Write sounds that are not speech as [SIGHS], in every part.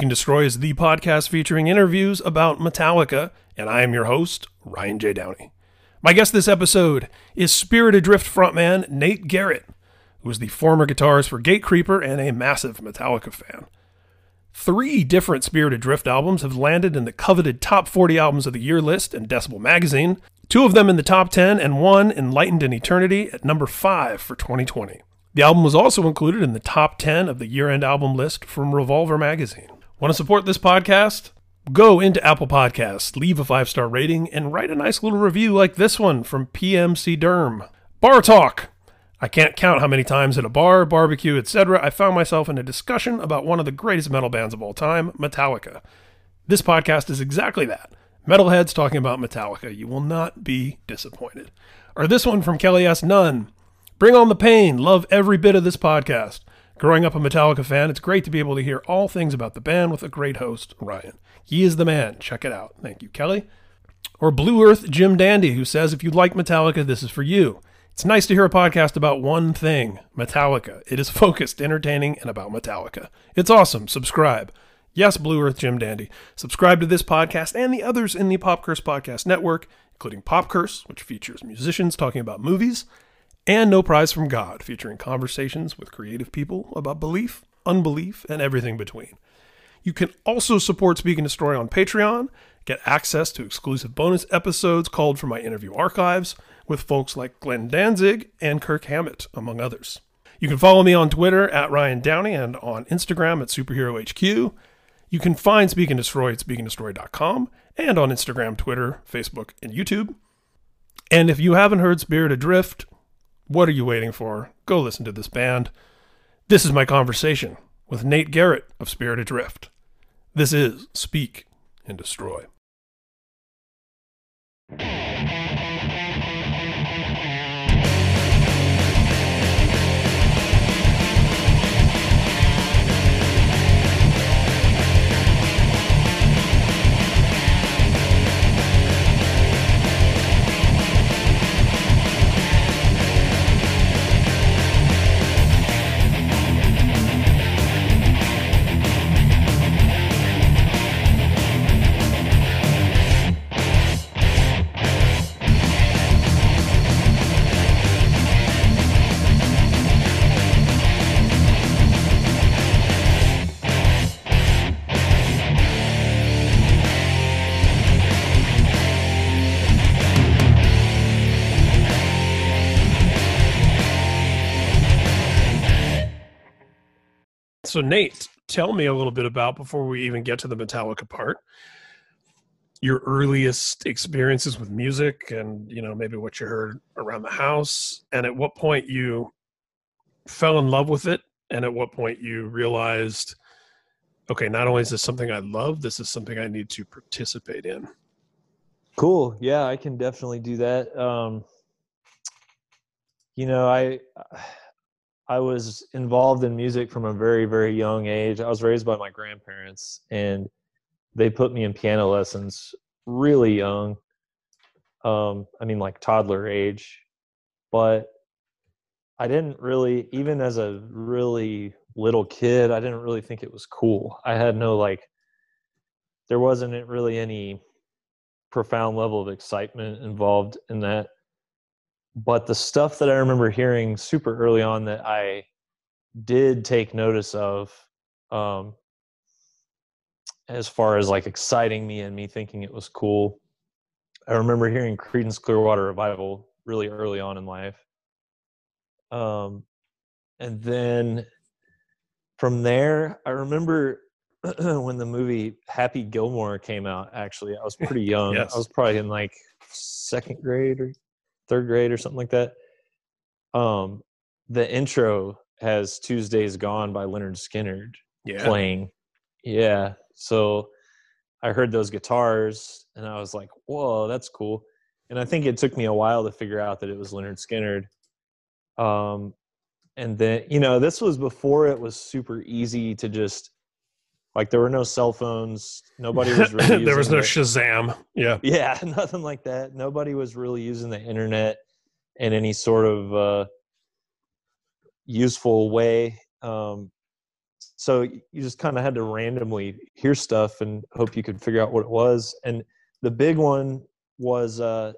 And Destroy is the podcast featuring interviews about Metallica, and I am your host, Ryan J. Downey. My guest this episode is Spirit Adrift frontman Nate Garrett, who is the former guitarist for Gatecreeper and a massive Metallica fan. Three different Spirit Adrift albums have landed in the coveted top 40 albums of the year list in Decibel magazine, two of them in the top 10, and one, Enlightened in Eternity, at number 5 for 2020. The album was also included in the top 10 of the year end album list from Revolver magazine. Want to support this podcast? Go into Apple Podcasts, leave a five star rating, and write a nice little review like this one from PMC Derm. Bar Talk. I can't count how many times at a bar, barbecue, etc., I found myself in a discussion about one of the greatest metal bands of all time, Metallica. This podcast is exactly that. Metalheads talking about Metallica. You will not be disappointed. Or this one from Kelly S. Nunn. Bring on the pain. Love every bit of this podcast. Growing up a Metallica fan, it's great to be able to hear all things about the band with a great host, Ryan. He is the man. Check it out. Thank you, Kelly. Or Blue Earth Jim Dandy, who says, if you like Metallica, this is for you. It's nice to hear a podcast about one thing Metallica. It is [LAUGHS] focused, entertaining, and about Metallica. It's awesome. Subscribe. Yes, Blue Earth Jim Dandy. Subscribe to this podcast and the others in the Pop Curse Podcast Network, including Pop Curse, which features musicians talking about movies, and No Prize from God, featuring conversations with creative people about belief, unbelief, and everything between. You can also support Speak and Destroy on Patreon, get access to exclusive bonus episodes called from my interview archives with folks like Glenn Danzig and Kirk Hammett, among others. You can follow me on Twitter at Ryan Downey and on Instagram at SuperheroHQ. You can find Speak and Destroy at speakandestroy.com and on Instagram, Twitter, Facebook, and YouTube. And if you haven't heard Spirit Adrift, what are you waiting for? Go listen to this band. This is my conversation with Nate Garrett of Spirit Adrift. This is Speak and Destroy. So, Nate, tell me a little bit about before we even get to the Metallica part, your earliest experiences with music, and you know maybe what you heard around the house, and at what point you fell in love with it, and at what point you realized, okay, not only is this something I love, this is something I need to participate in. Cool. Yeah, I can definitely do that. Um, you know, I I was involved in music from a very, very young age. I was raised by my grandparents, and they put me in piano lessons really young. Um, I mean, like toddler age, but I didn't really, even as a really little kid, I didn't really think it was cool. I had no like, there wasn't really any profound level of excitement involved in that but the stuff that I remember hearing super early on that I did take notice of, um, as far as like exciting me and me thinking it was cool. I remember hearing Creedence Clearwater Revival really early on in life. Um, and then from there, I remember [CLEARS THROAT] when the movie Happy Gilmore came out. Actually, I was pretty [LAUGHS] young. yes. I was probably in like second grade or third grade or something like that. Um, the intro has Tuesdays Gone by Lynyrd Skynyrd yeah. playing. Yeah. So I heard those guitars and I was like, whoa, that's cool. And I think it took me a while to figure out that it was Lynyrd Skynyrd. Um, and then, you know, this was before it was super easy to just like there were no cell phones. Nobody was [LAUGHS] really there was no it. Shazam. Yeah. Yeah, [LAUGHS] nothing like that. Nobody was really using the internet in any sort of uh, useful way. Um, so you just kind of had to randomly hear stuff and hope you could figure out what it was. And the big one was, uh,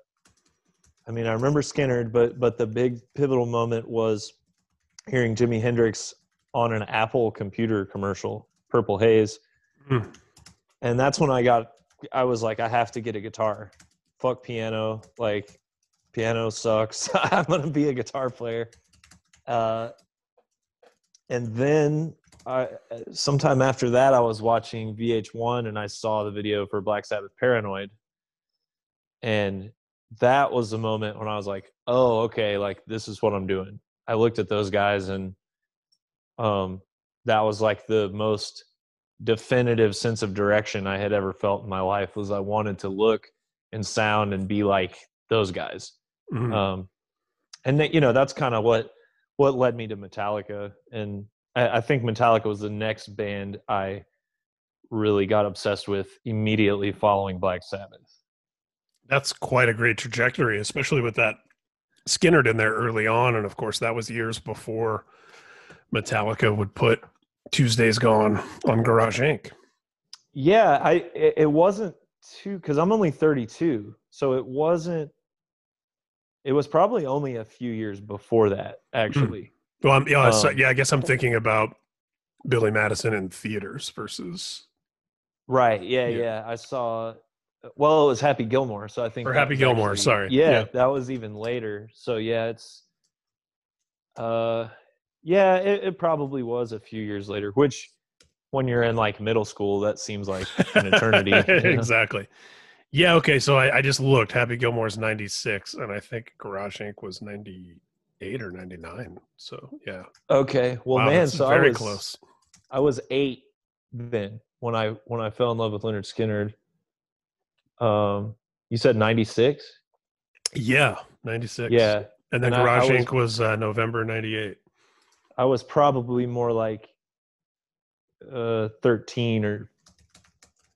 I mean, I remember Skynyrd, but but the big pivotal moment was hearing Jimi Hendrix on an Apple computer commercial, Purple Haze, Mm. and that's when I got. I was like, I have to get a guitar. Fuck piano. Like, piano sucks. [LAUGHS] I'm gonna be a guitar player. Uh, and then I, sometime after that, I was watching VH1 and I saw the video for Black Sabbath Paranoid. And that was the moment when I was like, oh, okay, like this is what I'm doing. I looked at those guys and um, that was like the most definitive sense of direction I had ever felt in my life was I wanted to look and sound and be like those guys. Mhm. Um, and that, you know, that's kind of what, what led me to Metallica. And I, I think Metallica was the next band I really got obsessed with immediately following Black Sabbath. That's quite a great trajectory, especially with that Skynyrd in there early on, and of course that was years before Metallica would put Tuesdays Gone on Garage Inc. Yeah, I it, wasn't too because I'm only 32, so it wasn't. It was probably only a few years before that, actually. Well, I'm, yeah, so- Um, yeah, I guess I'm thinking about Billy Madison in theaters versus Right? Yeah, Yeah. yeah, I saw. Well, it was Happy Gilmore, so I think Or Happy Gilmore, actually- sorry. Yeah, Yeah. that was even later. So yeah, it's. Uh, yeah, it, it probably was a few years later. Which, when you're in like middle school, that seems like an eternity. [LAUGHS] exactly. Yeah. Okay. So I, I just looked. Happy Gilmore's 96, and I think Garage Inc. was 98 or 99. So yeah. Okay, well, Wow, man, so very I was close. I was eight then when I when I fell in love with Lynyrd Skynyrd. Um, you said ninety six. Yeah, 96. Yeah, And then and I- I Garage was- Inc. was uh, November 98. I was probably more like uh, thirteen or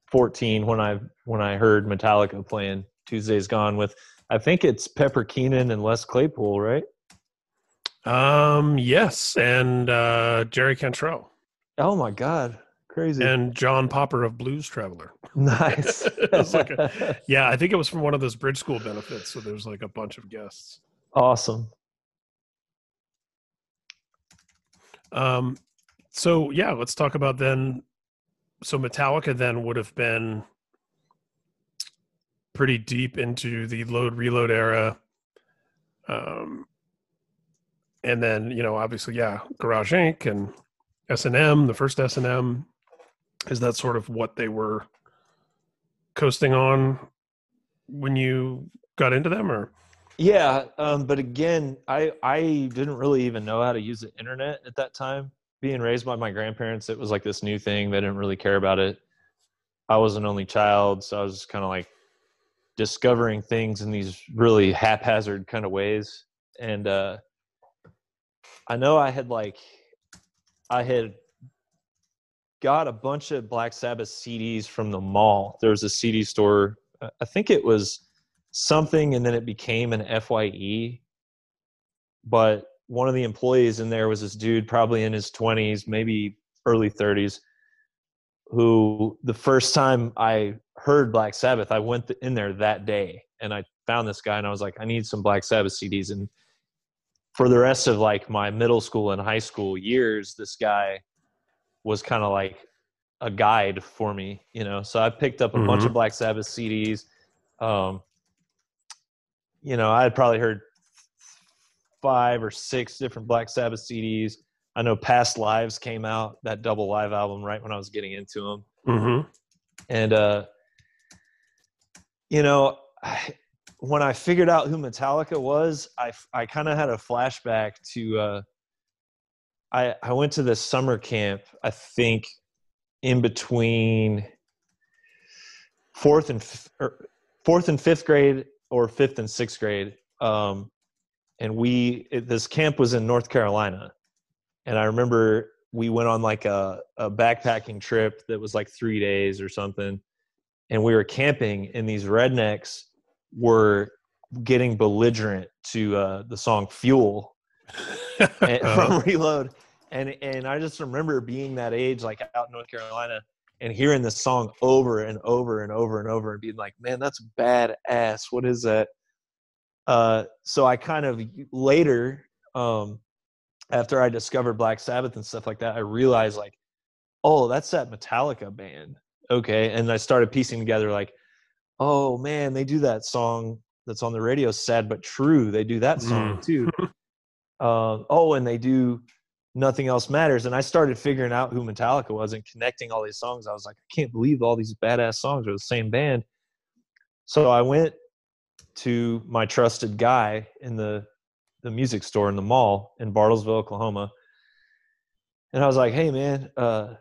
fourteen when I when I heard Metallica playing Tuesday's Gone with. I think it's Pepper Keenan and Les Claypool, right? Um, yes. And uh, Jerry Cantrell Oh my God, crazy! and John Popper of Blues Traveler. nice. [LAUGHS] [LAUGHS] Like Yeah, I think it was from one of those bridge school benefits. So there's like a bunch of guests. awesome. Um, so yeah, let's talk about then. So Metallica then would have been pretty deep into the load reload era. Um, and then you know obviously yeah, Garage Inc. and S and M, the first S and M, is that sort of what they were coasting on when you got into them, or Yeah, um, but again, I I didn't really even know how to use the internet at that time. Being raised by my grandparents, it was like this new thing. They didn't really care about it. I was an only child, so I was kind of like discovering things in these really haphazard kind of ways. And uh, I know I had like I had got a bunch of Black Sabbath CDs from the mall. There was a CD store. I think it was something and then it became an FYE. But one of the employees in there was this dude, probably in his 20s, maybe early 30s, who the first time I heard Black Sabbath, I went in there that day and I found this guy and I was like, I need some Black Sabbath CDs. And for the rest of like my middle school and high school years, this guy was kind of like a guide for me, you know. So I picked up a bunch Mhm. of Black Sabbath CDs. Um, you know, I had probably heard five or six different Black Sabbath CDs. I know Past Lives came out, that double live album, right when I was getting into them. mm-hmm. And, uh, you know, I, [SIGHS] when I figured out who Metallica was, I, I kind of had a flashback to, uh, I, I went to this summer camp, I think in between fourth and f- or fourth and fifth grade or fifth and sixth grade. Um, and we, it, this camp was in North Carolina. And I remember we went on like a, a backpacking trip that was like three days or something. And we were camping and these rednecks were getting belligerent to uh, the song Fuel [LAUGHS] and- [LAUGHS] from Reload. and and I just remember being that age, like out in North Carolina, and hearing this song over and over and over and over, and being like, "Man, that's badass! What is that?" Uh, so I kind of later, um, after I discovered Black Sabbath and stuff like that, I realized like, oh, that's that Metallica band. Okay, and I started piecing together like, oh man, they do that song that's on the radio, "Sad but True." They do that song Mm. too. [LAUGHS] Um, oh, and they do nothing else matters. And I started figuring out who Metallica was and connecting all these songs. I was like, I can't believe all these badass songs are the same band. So I went to my trusted guy in the the music store in the mall in Bartlesville, Oklahoma. And I was like, hey man, uh,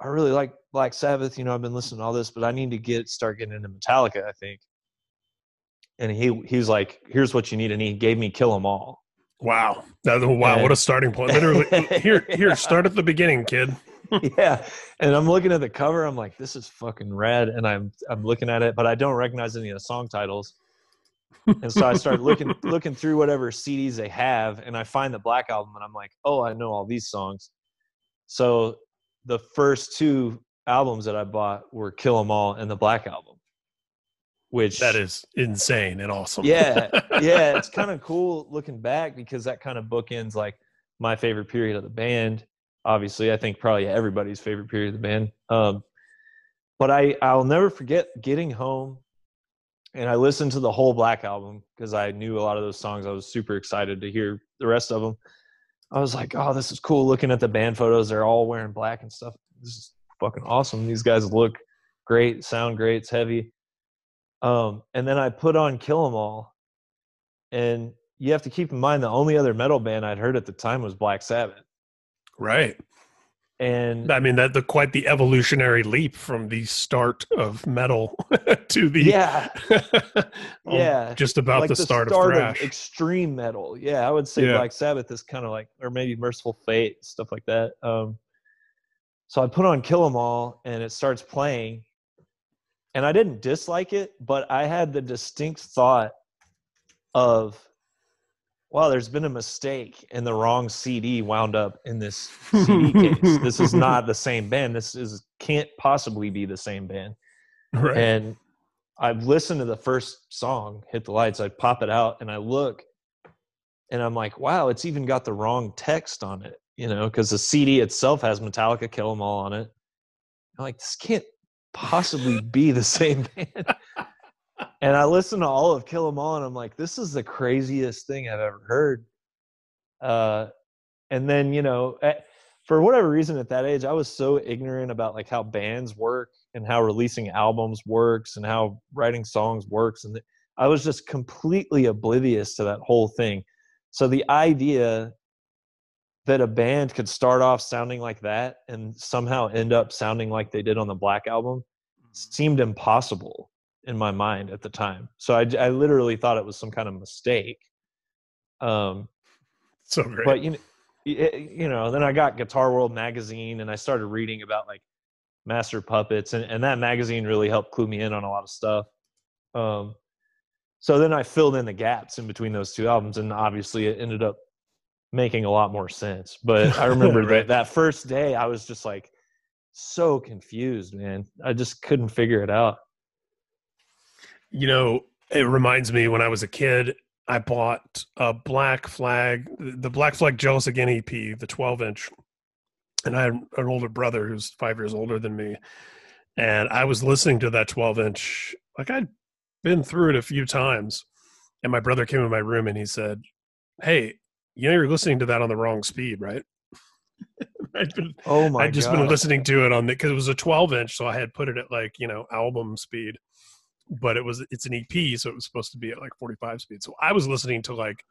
I really like Black Sabbath. You know, I've been listening to all this, but I need to get start getting into Metallica, I think. And he he was like, here's what you need. And he gave me Kill 'em all. Wow. That, oh, wow. What a starting point. Literally, [LAUGHS] here, here, start at the beginning, kid. yeah. And I'm looking at the cover. I'm like, this is fucking rad. And I'm I'm looking at it, but I don't recognize any of the song titles. And so I start looking [LAUGHS] looking through whatever CDs they have, and I find the Black album, and I'm like, oh, I know all these songs. So the first two albums that I bought were Kill 'Em All and the Black album, which That is insane and awesome. yeah, yeah, it's [LAUGHS] kind of cool looking back because that kind of bookends like my favorite period of the band. Obviously, I think probably everybody's favorite period of the band. Um, but I I'll never forget getting home and I listened to the whole Black album because I knew a lot of those songs. I was super excited to hear the rest of them. I was like, oh, this is cool. Looking at the band photos, they're all wearing black and stuff. This is fucking awesome. These guys look great, sound great, it's heavy. Um, and then I put on Kill 'Em All, and you have to keep in mind the only other metal band I'd heard at the time was Black Sabbath, Right. and I mean, that the quite the evolutionary leap from the start of metal [LAUGHS] to the yeah, [LAUGHS] um, yeah, just about like the, start, of thrash. extreme metal. Yeah, I would say Yeah. Black Sabbath is kind of like, or maybe Mercyful Fate, stuff like that. Um, so I put on Kill 'Em All, and it starts playing, and I didn't dislike it, but I had the distinct thought of, wow, there's been a mistake, and the wrong CD wound up in this CD [LAUGHS] case. This is not the same band. This is can't possibly be the same band right. and I've listened to the first song, "Hit the Lights." I pop it out and I look, and I'm like, "Wow, it's even got the wrong text on it." You know, because the CD itself has Metallica "Kill 'Em All" on it. I'm like, this can't possibly be the same [LAUGHS] band. and I listened to all of "Kill 'Em All," and I'm like, this is the craziest thing I've ever heard. Uh, and then you know, at, for whatever reason, at that age, I was so ignorant about like how bands work and how releasing albums works and how writing songs works and th- i was just completely oblivious to that whole thing so the idea that a band could start off sounding like that and somehow end up sounding like they did on the black album seemed impossible in my mind at the time so i, I literally thought it was some kind of mistake um, [LAUGHS] so great. but you know, y- you know, then I got Guitar World magazine and I started reading about like Master Puppets, and, and that magazine really helped clue me in on a lot of stuff. Um, so then I filled in the gaps in between those two albums, and obviously it ended up making a lot more sense. But I [LAUGHS] remember Right. that that first day, I was just like so confused, man. I just couldn't figure it out. You know, it reminds me when I was a kid, I bought a Black Flag, the Black Flag Jealous Again EP, the 12 inch. And I had an older brother who's five years older than me. And I was listening to that 12 inch, like I'd been through it a few times. And my brother came in my room and he said, Hey, you know, you're listening to that on the wrong speed, right? [LAUGHS] I'd been Oh my I'd just god! been listening to it on the because it was a 12 inch, so I had put it at like you know album speed, but it was it's an EP, so it was supposed to be at like 45 speed. So I was listening to like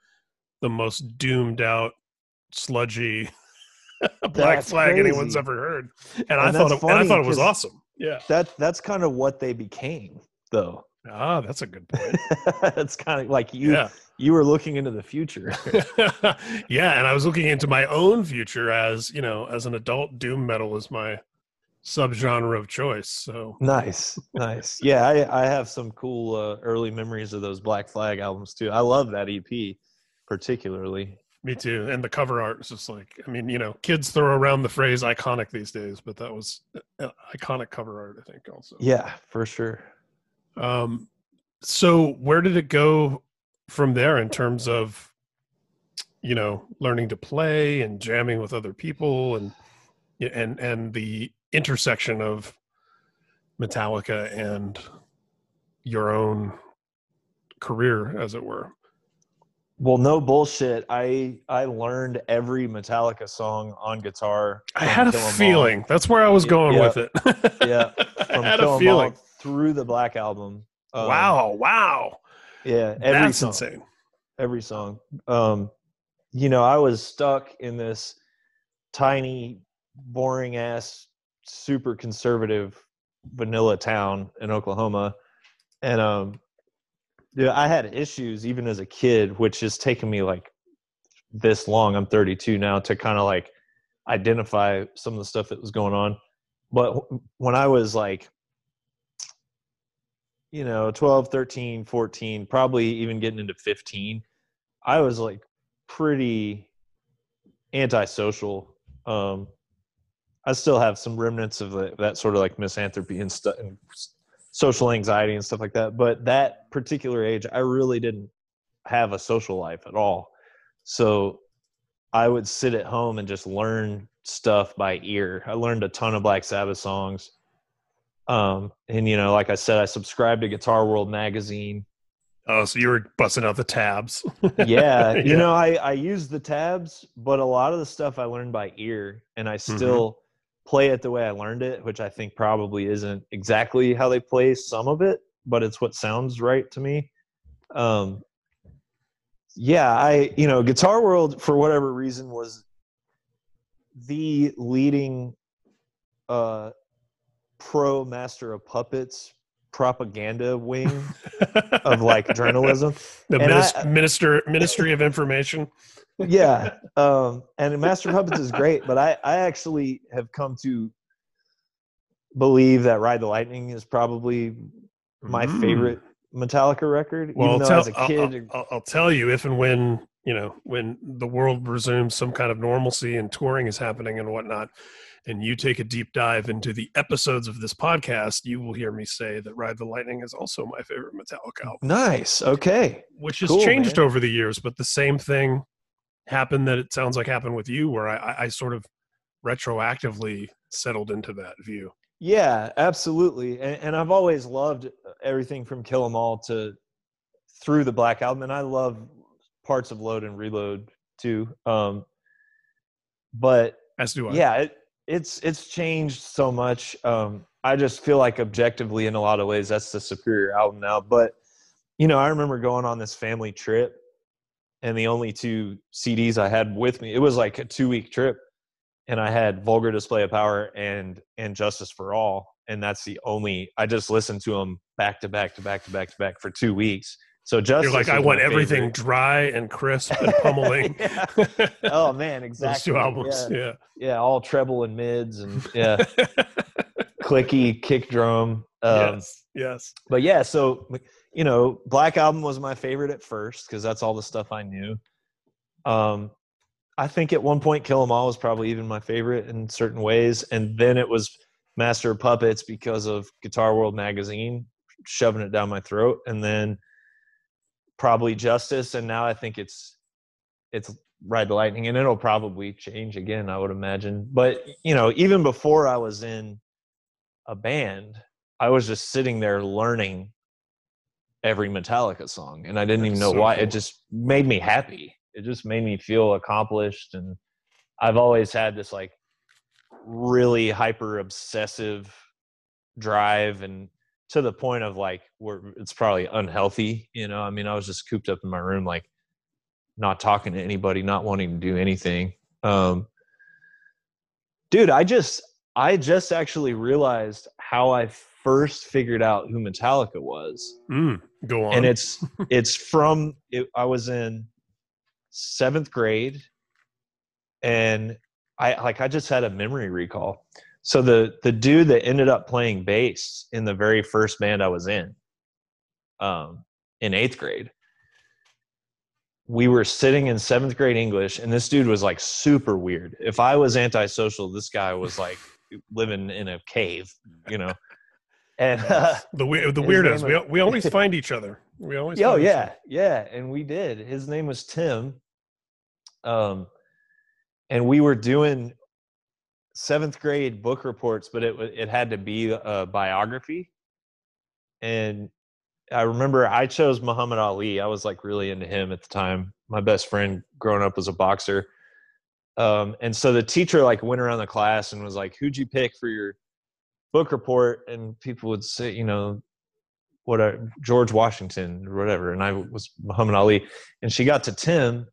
the most doomed out, sludgy [LAUGHS] Black That's Flag anyone's ever heard, and, I thought it, and I thought it was 'cause- awesome. Yeah, that that's kind of what they became, though. Ah, that's a good point. it's kind of like you Yeah. you were looking into the future. [LAUGHS] yeah, and I was looking into my own future as you know, as an adult, doom metal is my subgenre of choice. So nice, nice. Yeah, I, I have some cool uh, early memories of those Black Flag albums too. I love that EP particularly. Me too. And the cover art is just like, I mean, you know, kids throw around the phrase iconic these days, but that was uh, iconic cover art, I think, also. Yeah, for sure. Um, so where did it go from there in terms of, you know, learning to play and jamming with other people and, and, and the intersection of Metallica and your own career, as it were? Well, no bullshit. I I learned every Metallica song on guitar. I had a feeling. That's where I was going yeah. with it. [LAUGHS] yeah, I had a feeling through the Black Album. Um, wow! Wow! Yeah, every That's song, insane. Every song. Um, you know, I was stuck in this tiny, boring ass, super conservative vanilla town in Oklahoma, and um, yeah, I had issues even as a kid, which has taken me like this long. I'm 32 now to kind of like identify some of the stuff that was going on. But when I was like, you know, 12, 13, 14, probably even getting into 15, I was like pretty antisocial. Um, I still have some remnants of the, that sort of like misanthropy and stuff and social anxiety and stuff like that. But that particular age, I really didn't have a social life at all. So I would sit at home and just learn stuff by ear. I learned a ton of Black Sabbath songs. Um, and you know, like I said, I subscribed to Guitar World magazine. Oh, so you were busting out the tabs. [LAUGHS] yeah, you know, I I use the tabs, but a lot of the stuff I learned by ear, and I mm-hmm. still mm-hmm play it the way I learned it, which I think probably isn't exactly how they play some of it, but it's what sounds right to me. Um, yeah, I you know, Guitar World for whatever reason was the leading uh, pro master of puppets propaganda wing [LAUGHS] of like journalism. The I, minister ministry of information yeah, [LAUGHS] um, and Master of Puppets is great, but I I actually have come to believe that Ride the Lightning is probably my mm. favorite Metallica record. Well, even though tell, as a kid, I'll, I'll, I'll, tell you if and when you know when the world resumes some kind of normalcy and touring is happening and whatnot, and you take a deep dive into the episodes of this podcast, you will hear me say that Ride the Lightning is also my favorite Metallica album. Nice. Okay. Which has cool, changed man. over the years, but the same thing happened that it sounds like happened with you, where I, I sort of retroactively settled into that view. Yeah, absolutely. And, and, I've always loved everything from Kill 'Em All to through the Black Album, and I love parts of Load and Reload too. Um, but as do I. Yeah, it, it's it's changed so much. Um, I just feel like objectively, in a lot of ways, that's the superior album now. But you know, I remember going on this family trip and the only two CDs I had with me, it was like a two week trip, and I had Vulgar Display of Power and and Justice for All, and that's the only I just listened to them back to back to back to back to back for two weeks. So just you're like I want everything dry and crisp and pummeling. [LAUGHS] [LAUGHS] oh man, exactly. Those two albums, yeah. yeah, yeah, all treble and mids and [LAUGHS] yeah, clicky kick drum. Um, yes, yes. But yeah, so you know, Black Album was my favorite at first because that's all the stuff I knew. Um, I think at one point Kill 'Em All was probably even my favorite in certain ways, and then it was Master of Puppets because of Guitar World magazine shoving it down my throat, and then probably Justice, and now I think it's it's Ride the Lightning, and it'll probably change again, I would imagine. But you know, even before I was in a band, I was just sitting there learning every Metallica song, and I didn't That's even know so why. Cool. It just made me happy. It just made me feel accomplished, and I've always had this like really hyper obsessive drive, and to the point of like where it's probably unhealthy. You know, I mean, I was just cooped up in my room, like not talking to anybody, not wanting to do anything. Um, dude, I just I just actually realized how I first figured out who Metallica was. Mm, go on. And it's it's from it, I was in seventh grade, and I like I just had a memory recall. So the the dude that ended up playing bass in the very first band I was in, um, in eighth grade, we were sitting in seventh grade English, and this dude was like super weird. If I was antisocial, this guy was like living in a cave, you know. [LAUGHS] And uh, The we- the weirdos. name We we always [LAUGHS] find each other. We always. oh find each yeah, yeah, and we did. His name was Tim. Um, and we were doing seventh grade book reports, but it it had to be a biography. And I remember I chose Muhammad Ali. I was like really into him at the time. My best friend growing up was a boxer. Um, and so the teacher like went around the class and was like, "Who'd you pick for your book report?" And people would say, you know, what are George Washington or whatever, and I was Muhammad Ali. And she got to Tim,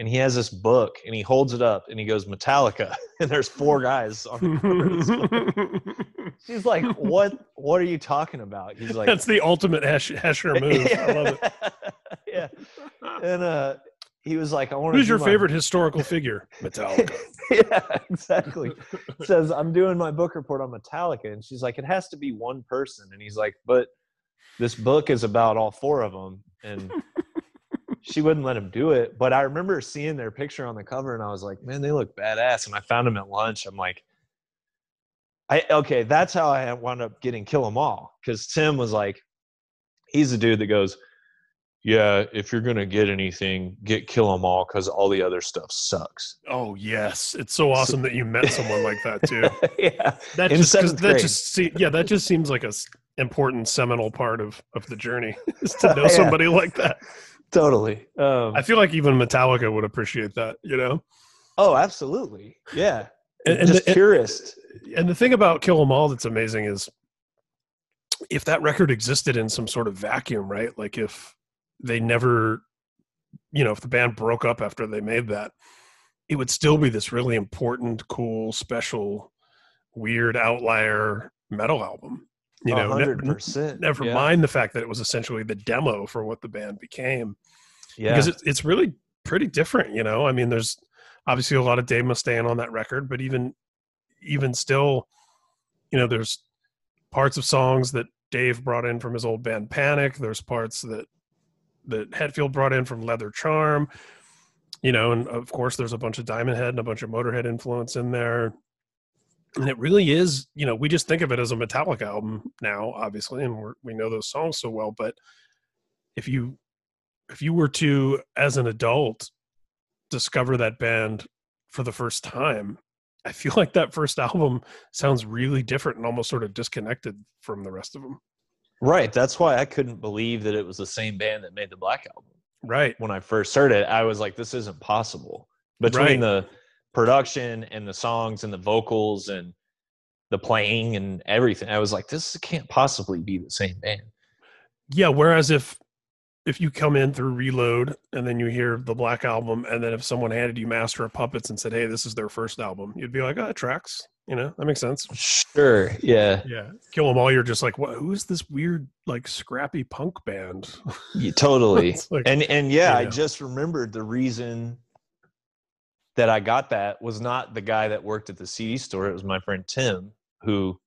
and he has this book, and he holds it up, and he goes Metallica, [LAUGHS] and there's four guys on the cover of this book. [LAUGHS] She's like, "What? What are you talking about?" He's like, That's the ultimate Hesh- Hesher [LAUGHS] move. I love it. yeah, and uh, he was like, "I want." Who's your favorite historical figure? Metallica. yeah, exactly. Says I'm doing my book report on Metallica, and she's like, "It has to be one person," and he's like, "But this book is about all four of them," and she wouldn't let him do it. But I remember seeing their picture on the cover, and I was like, "Man, they look badass." And I found them at lunch. I'm like. I, okay, that's how I wound up getting Kill 'Em All because Tim was like, he's the dude that goes, yeah, if you're gonna get anything, get Kill 'Em All because all the other stuff sucks. Oh yes, it's so awesome that you met someone like that too. [LAUGHS] yeah, That In just 'cause that just se- yeah that just seems like a important seminal part of of the journey [LAUGHS] is to [LAUGHS] know Yeah. somebody like that. Totally. Um, I feel like even Metallica would appreciate that, you know. oh, absolutely. Yeah, And, and just the, purist. and the thing about Kill 'Em All that's amazing is if that record existed in some sort of vacuum, right? Like if they never, you know, if the band broke up after they made that, it would still be this really important, cool, special, weird outlier metal album. You know, hundred percent. never yeah. mind the fact that it was essentially the demo for what the band became. Yeah, because it's it's really pretty different you know? I mean there's obviously a lot of dave mustaine on that record but even even still you know there's parts of songs that dave brought in from his old band panic. There's parts that that hetfield brought in from leather charm you know and of course there's a bunch of diamond head and a bunch of motorhead influence in there and it really is you know we just think of it as a metallic album now obviously and we're, we know those songs so well but if you if you were to as an adult discover that band for the first time i feel [LAUGHS] like that first album sounds really different and almost sort of disconnected from the rest of them right. That's why I couldn't believe that it was the same band that made the Black album. right When I first heard it, I was like, "This isn't possible." Between Right. the production and the songs and the vocals and the playing and everything, I was like, "This can't possibly be the same band." yeah whereas if if you come in through reload and then you hear the black album and then if someone handed you master of puppets and said hey this is their first album you'd be like oh it tracks you know that makes sense Sure. Yeah. yeah kill them all you're just like what who is this weird like scrappy punk band Yeah, totally. [LAUGHS] Like- and and yeah, I know. just remembered the reason that I got that was not the guy that worked at the CD store. It was my friend Tim, who,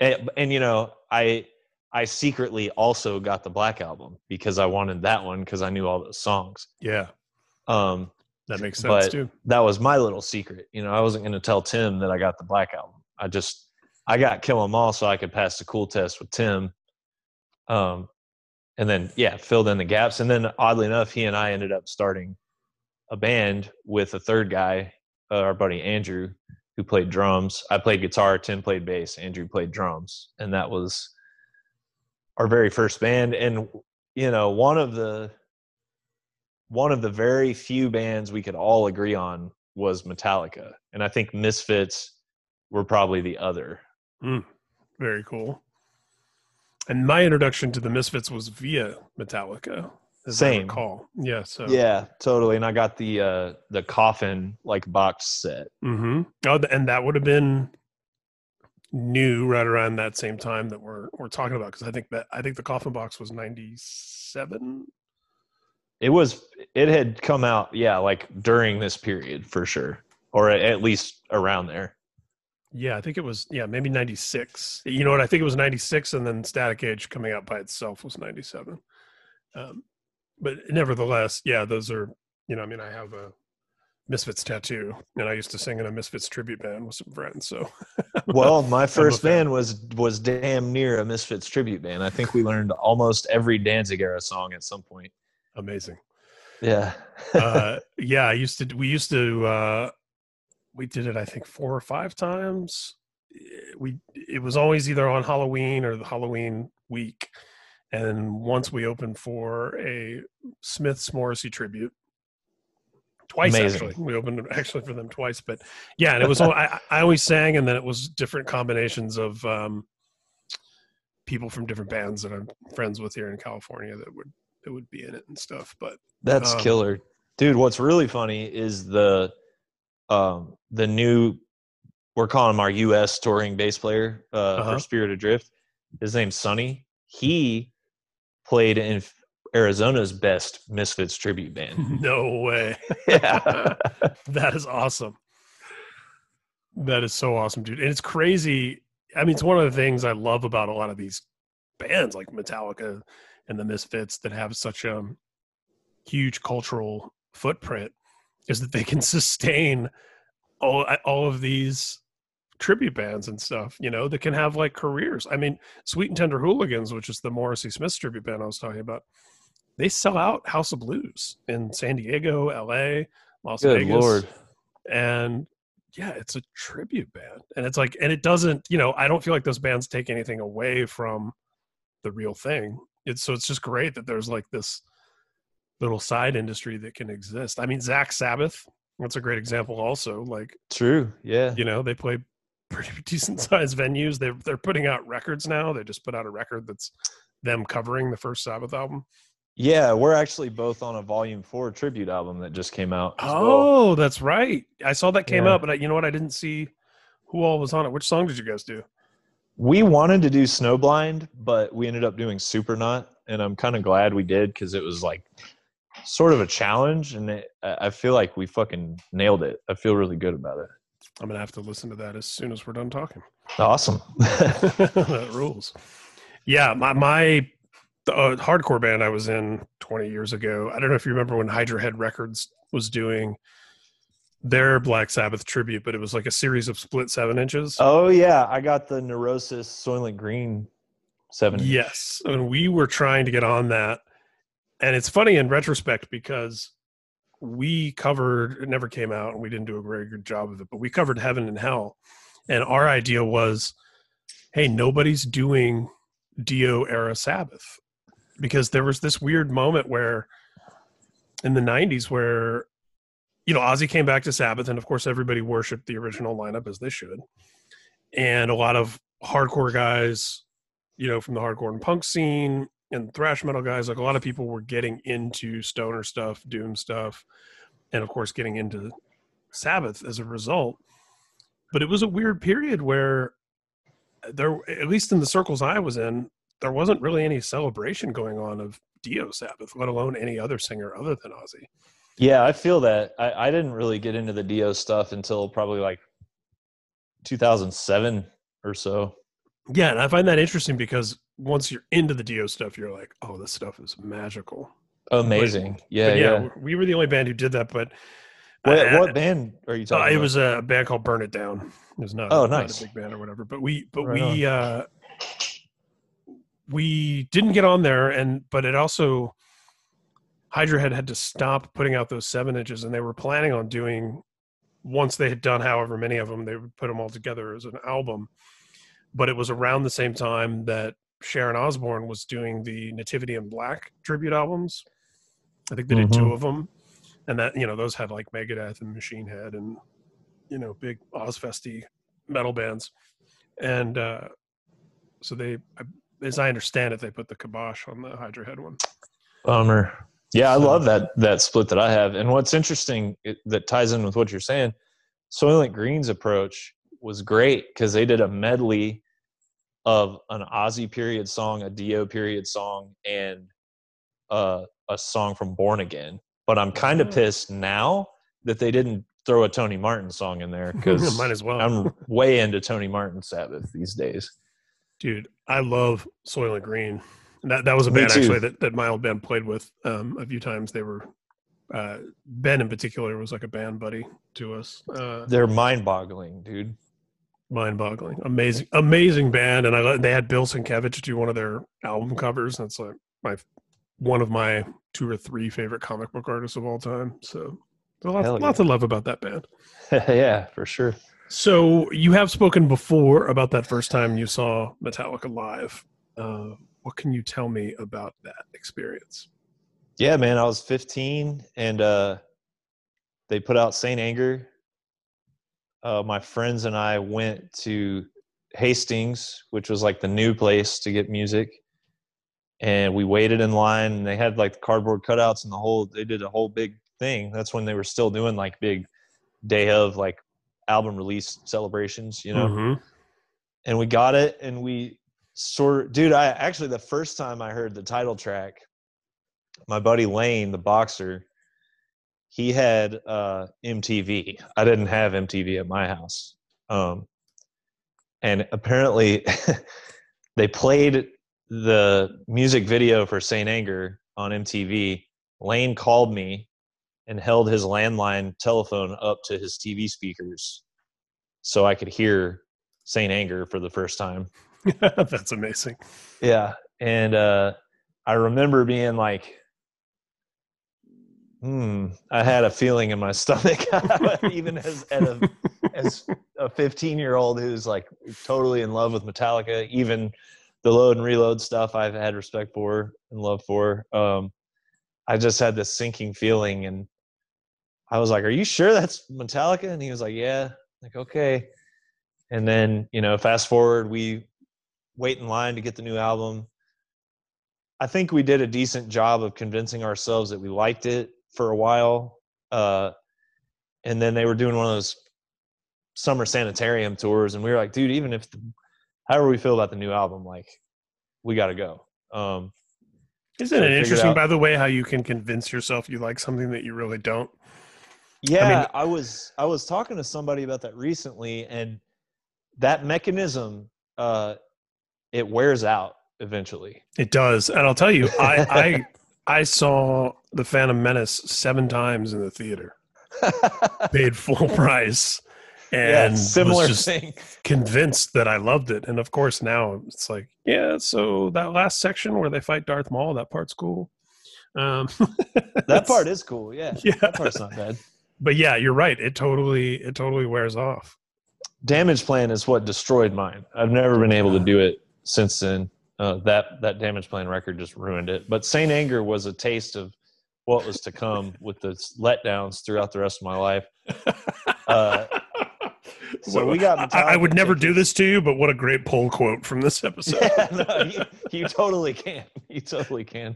and, and you know, I I secretly also got the Black album because I wanted that one because I knew all those songs. yeah Um, that makes sense But- too that was my little secret. You know, I wasn't going to tell Tim that I got the Black album. I just I got Kill 'Em All so I could pass the cool test with Tim. Um, and then yeah, filled in the gaps. And then oddly enough, he and I ended up starting a band with a third guy, uh, our buddy Andrew, who played drums. I played guitar. Tim played bass. Andrew played drums, and that was our very first band. And you know, one of the one of the very few bands we could all agree on was Metallica, and I think Misfits were probably the other. Very cool. And my introduction to the Misfits was via Metallica. Same. call. Yeah. So. Yeah, totally. And I got the uh the coffin like box set. Mm-hmm. Oh, and that would have been new right around that same time that we're we're talking about because I think that I think the coffin box was ninety seven. It was it had come out, yeah, like during this period for sure, or at least around there. Yeah, I think it was. Yeah, maybe ninety six. You know what? I think it was ninety six, and then Static Age coming out by itself was ninety seven. Um, but nevertheless, yeah, those are you know, I mean, I have a Misfits tattoo, and I used to sing in a Misfits tribute band with some friends. So, [LAUGHS] well, my first band was was damn near a Misfits tribute band. I think we learned almost every Danzig era song at some point. Amazing. Yeah. uh, [LAUGHS] yeah, I used to. We used to. Uh, we did it. I think four or five times. We. It was always either on Halloween or the Halloween week, and once we opened for a Smiths Morrissey tribute twice Amazing. actually. We opened actually for them twice, but yeah, and it was all, I, I always sang, and then it was different combinations of um, people from different bands that I'm friends with here in California that would that would be in it and stuff. But that's um, killer, dude. What's really funny is the um, the new we're calling him our U.S. touring bass player uh, uh-huh. for Spirit Adrift. His name's Sonny. He played in Arizona's best Misfits tribute band. [LAUGHS] No way. [LAUGHS] Yeah. [LAUGHS] that is awesome. That is so awesome, dude. And it's crazy. I mean, it's one of the things I love about a lot of these bands like Metallica and the Misfits that have such a huge cultural footprint is that they can sustain all all of these tribute bands and stuff, you know, that can have like careers. I mean, Sweet and Tender Hooligans, which is the Morrissey Smith tribute band I was talking about, they sell out House of Blues in San Diego, LA, Las Good Vegas. Lord. And yeah, it's a tribute band. And it's like and it doesn't, you know, I don't feel like those bands take anything away from the real thing. It's so it's just great that there's like this little side industry that can exist. I mean, Zakk Sabbath, that's a great example also. Like True. Yeah. You know, they play pretty [LAUGHS] decent sized venues. They're they're putting out records now. They just put out a record that's them covering the first Sabbath album. Yeah, we're actually both on a Volume Four tribute album that just came out. Oh, well. that's right. I saw that came yeah. out, but I, you know what? I didn't see who all was on it. Which song did you guys do? We wanted to do Snowblind, but we ended up doing Supernaut, and I'm kind of glad we did because it was like sort of a challenge, and it, I feel like we fucking nailed it. I feel really good about it. I'm gonna have to listen to that as soon as we're done talking. Awesome. [LAUGHS] that rules. Yeah, my my uh, hardcore band I was in 20 years ago. I don't know if you remember when Hydra Head Records was doing their Black Sabbath tribute, but it was like a series of split seven inches. Oh yeah, I got the Neurosis Soylent Green seven. Yes, and we were trying to get on that, and it's funny in retrospect because we covered it never came out and we didn't do a very good job of it, but we covered Heaven and Hell, and our idea was, hey, nobody's doing Dio era Sabbath. Because there was this weird moment where in the 90s where you know ozzy came back to sabbath and of course everybody worshiped the original lineup as they should. And a lot of hardcore guys you know from the hardcore and punk scene and thrash metal guys like a lot of people were getting into stoner stuff doom stuff and of course getting into sabbath as a result but it was a weird period where uh, there at least in the circles i was in there wasn't really any celebration going on of Dio Sabbath, let alone any other singer other than Ozzy. Yeah, I feel that. I, I didn't really get into the Dio stuff until probably like 2007 or so. Yeah, and I find that interesting because once you're into the Dio stuff, you're like, oh, this stuff is magical. Amazing. But, yeah, but yeah, yeah. We were the only band who did that, but what, uh, what band are you talking? Uh, it was a band called Burn It Down. It was not, oh, nice. not a big band or whatever, but we, but right we, uh, we didn't get on there and but it also hydra head had to stop putting out those seven inches and they were planning on doing once they had done however many of them they would put them all together as an album but it was around the same time that sharon osbourne was doing the nativity in black tribute albums i think they did mm-hmm. two of them and that you know those had like megadeth and machine head and you know big ozfesty metal bands and uh so they as I understand it, they put the kibosh on the Hydra Head one. Bummer. Yeah, I love that that split that I have. And what's interesting it, that ties in with what you're saying, Soylent Green's approach was great because they did a medley of an Ozzy period song, a Dio period song, and uh, a song from Born Again. But I'm kind of oh. pissed now that they didn't throw a Tony Martin song in there [LAUGHS] because might as well. I'm [LAUGHS] way into Tony Martin Sabbath these days dude i love soylent green That that was a band actually that, that my old band played with um, a few times. They were uh, Ben in particular was like a band buddy to us. Uh, They're mind-boggling, dude. Mind-boggling, amazing, amazing band. And I they had Bill Sienkiewicz do one of their album covers. That's like my one of my two or three favorite comic book artists of all time. So there's lots, Hell lots of love about that band. [LAUGHS] yeah, for sure. So you have spoken before about that first time you saw Metallica live. Uh, what can you tell me about that experience? Yeah, man, I was 15 and uh they put out Saint Anger. Uh my friends and I went to Hastings, which was like the new place to get music. And we waited in line and they had like cardboard cutouts and the whole they did a whole big thing. That's when they were still doing like big day of like album release celebrations, you know. Mhm. and we got it and we sort of dude i actually the first time i heard the title track my buddy lane the boxer he had uh mtv i didn't have mtv at my house um and apparently [LAUGHS] they played the music video for saint anger on mtv lane called me and held his landline telephone up to his tv speakers so i could hear Saint Anger for the first time. [LAUGHS] That's amazing. Yeah. And uh I remember being like hmm, I had a feeling in my [LAUGHS] stomach [LAUGHS] even as a as a 15 year old who's like totally in love with Metallica, even the load and reload stuff I've had respect for and love for. Um I just had this sinking feeling and I was like, Are you sure that's Metallica? And he was like, Yeah. Like, okay. And then, you know, fast forward, we wait in line to get the new album. I think we did a decent job of convincing ourselves that we liked it for a while. Uh, and then they were doing one of those summer sanitarium tours, and we were like, dude, even if, the, however we feel about the new album, like, we got to go. Um, Isn't So it interesting, out- by the way, how you can convince yourself you like something that you really don't? Yeah, I, was I was talking to somebody about that recently, and that mechanism uh, it wears out eventually. It does, and I'll tell you, I I [LAUGHS] I saw the Phantom Menace seven times in the theater, [LAUGHS] paid full price, yeah, and similar was just thing. convinced that I loved it. And of course, now it's like, yeah. So that last section where they fight Darth Maul, that part's cool. Um, [LAUGHS] That part is cool. Yeah, [LAUGHS] yeah. that part's not bad. But yeah, you're right. It totally it totally wears off. Damage Plan is what destroyed mine. I've never been able to do it since then. Uh, that that Damage Plan record just ruined it. But Saint Anger was a taste of what was to come with the letdowns throughout the rest of my life. Uh, [LAUGHS] so we got. I, I would never do this to you, but what a great pull quote from this episode. [LAUGHS] Yeah, no, you, you totally can. [LAUGHS] You totally can.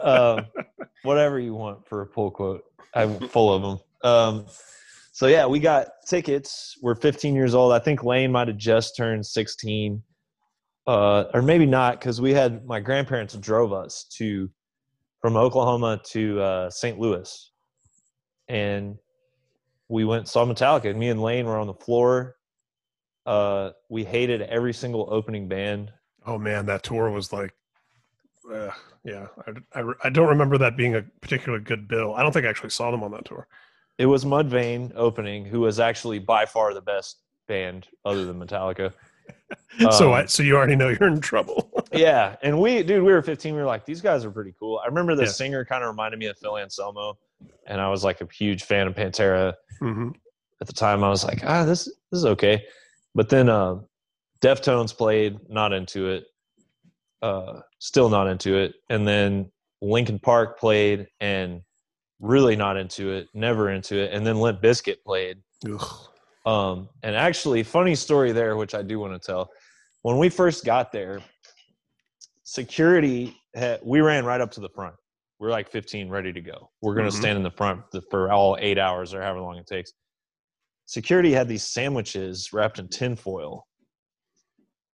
Um, whatever you want for a pull quote. I'm full of them. Um, so yeah, we got tickets. We're 15 years old. I think Lane might have just turned 16, uh, or maybe not, because we had my grandparents drove us to from Oklahoma to uh, St. Louis, and we went saw Metallica. And me and Lane were on the floor. Uh, we hated every single opening band. Oh man, that tour was like, uh, yeah. I, I, I don't remember that being a particularly good bill. I don't think I actually saw them on that tour. It was Mudvayne opening, who was actually by far the best band other than Metallica. [LAUGHS] so Um, I, so you already know you're in trouble. [LAUGHS] yeah, and we, dude, we were 15. We were like, these guys are pretty cool. I remember the Yeah. singer kind of reminded me of Phil Anselmo, and I was like a huge fan of Pantera hmm at the time. I was like, ah, this this is okay. But then uh, Deftones played, not into it. Uh, still not into it. And then Linkin Park played, and really not into it. Never into it. And then Limp Bizkit played. Ugh. Um, and actually, funny story there, which I do want to tell. When we first got there, security had, we ran right up to the front. We're like 15, ready to go. We're going to Mhm. stand in the front for all eight hours or however long it takes. Security had these sandwiches wrapped in tinfoil,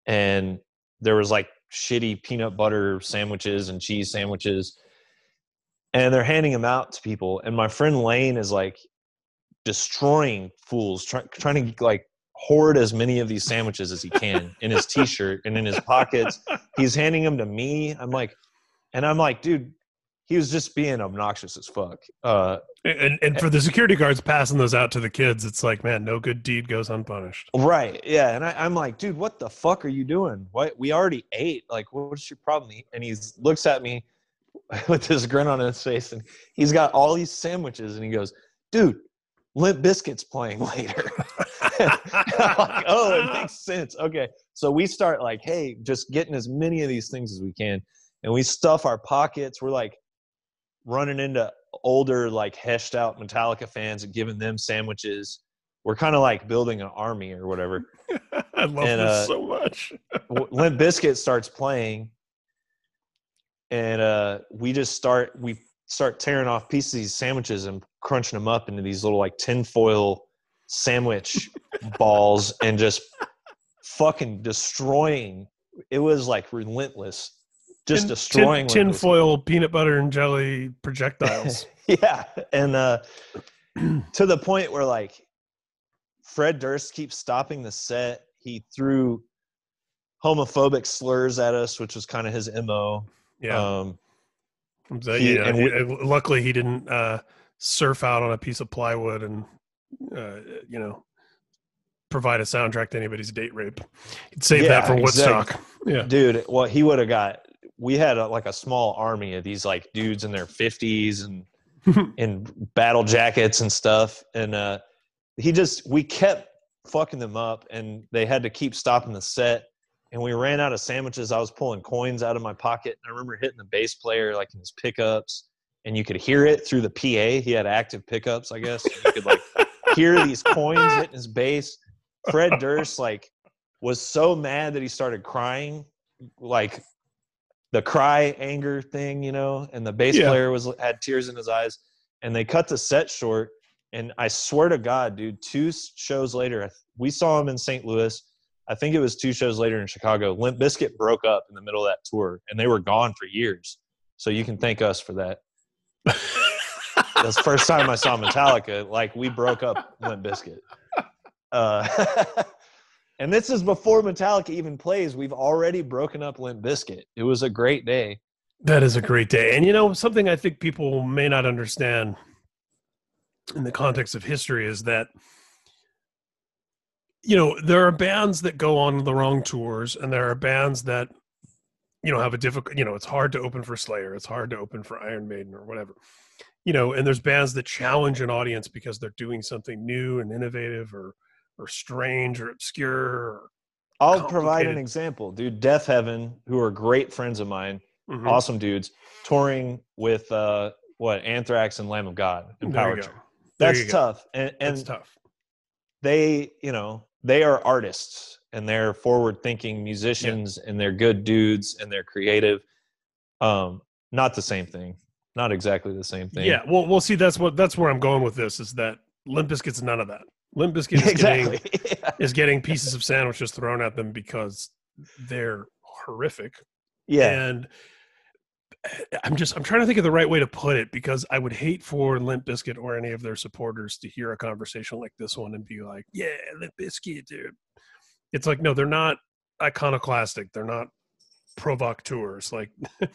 and there was like shitty peanut butter sandwiches and cheese sandwiches, and they're handing them out to people. And my friend Lane is like, destroying fools, try, trying to like hoard as many of these sandwiches as he can in his t-shirt and in his pockets. He's handing them to me. I'm like, And I'm like, dude, he was just being obnoxious as fuck. Uh, And and for the security guards passing those out to the kids, it's like, man, no good deed goes unpunished. right. Yeah. And I, I'm like, dude, what the fuck are you doing? What we already ate. Like, what's your problem? And he looks at me [LAUGHS] with this grin on his face and he's got all these sandwiches and he goes, dude, Limp Bizkit's playing [LAUGHS] later. Like, oh, it makes sense. Okay. So we start like, hey, just getting as many of these things as we can. And we stuff our pockets. We're like running into older, like heshed out Metallica fans and giving them sandwiches. We're kind of like building an army or whatever. [LAUGHS] I love And, this uh, so much. Limp Biscuit starts playing, and uh, we just start we start tearing off pieces of these sandwiches and crunching them up into these little like tinfoil sandwich [LAUGHS] balls and just fucking destroying. It was like relentless, just Tin- destroying tin, tinfoil peanut butter and jelly projectiles. [LAUGHS] yeah, and uh, [CLEARS THROAT] to the point where like Fred Durst keeps stopping the set. He threw homophobic slurs at us, which was kind of his mo. yeah. Um, So, he- yeah, and we- uh, luckily he didn't uh, surf out on a piece of plywood and uh, you know provide a soundtrack to anybody's date rape. He'd save that Yeah, for exactly. Woodstock. Yeah, dude, well, he would have got. We had a, like a small army of these like dudes in their fifties and [LAUGHS] in battle jackets and stuff, and uh, he just we kept fucking them up, and they had to keep stopping the set. And we ran out of sandwiches. I was pulling coins out of my pocket. And I remember hitting the bass player like in his pickups, and you could hear it through the PA. He had active pickups, I guess. You could like hear these coins hitting his bass. Fred Durst like was so mad that he started crying, like the cry anger thing, you know. And the bass Yeah. player was had tears in his eyes, and they cut the set short. And I swear to God, dude, two shows later, we saw him in St. Louis. I think it was two shows later in Chicago. Limp Bizkit broke up in the middle of that tour, and they were gone for years. So you can thank us for that. [LAUGHS] That's the first time I saw Metallica. Like we broke up Limp Bizkit. Uh, [LAUGHS] and this is before Metallica even plays. We've already broken up Limp Bizkit. It was a great day. that is a great day. And you know something I think people may not understand in the context of history is that you know there are bands that go on the wrong tours and there are bands that you know have a difficult you know it's hard to open for slayer it's hard to open for iron maiden or whatever you know and there's bands that challenge an audience because they're doing something new and innovative or or strange or obscure or, I'll provide an example, dude. Deafheaven, who are great friends of mine, Mhm. awesome dudes, touring with uh, what Anthrax and Lamb of God and Power. That's tough, and and That's tough they, you know, they are artists and they're forward-thinking musicians and they're good dudes and they're creative. Um, not the same thing. Not exactly the same thing. yeah well we'll see that's what that's where i'm going with this is that limp gets none of that limp Bizkit is [LAUGHS] getting exactly. yeah. is getting pieces of sandwiches thrown at them because they're horrific yeah. and i'm just i'm trying to think of the right way to put it because i would hate for limp Bizkit or any of their supporters to hear a conversation like this one and be like yeah limp Bizkit, dude. It's like no they're not iconoclastic. They're not provocateurs. Like [LAUGHS]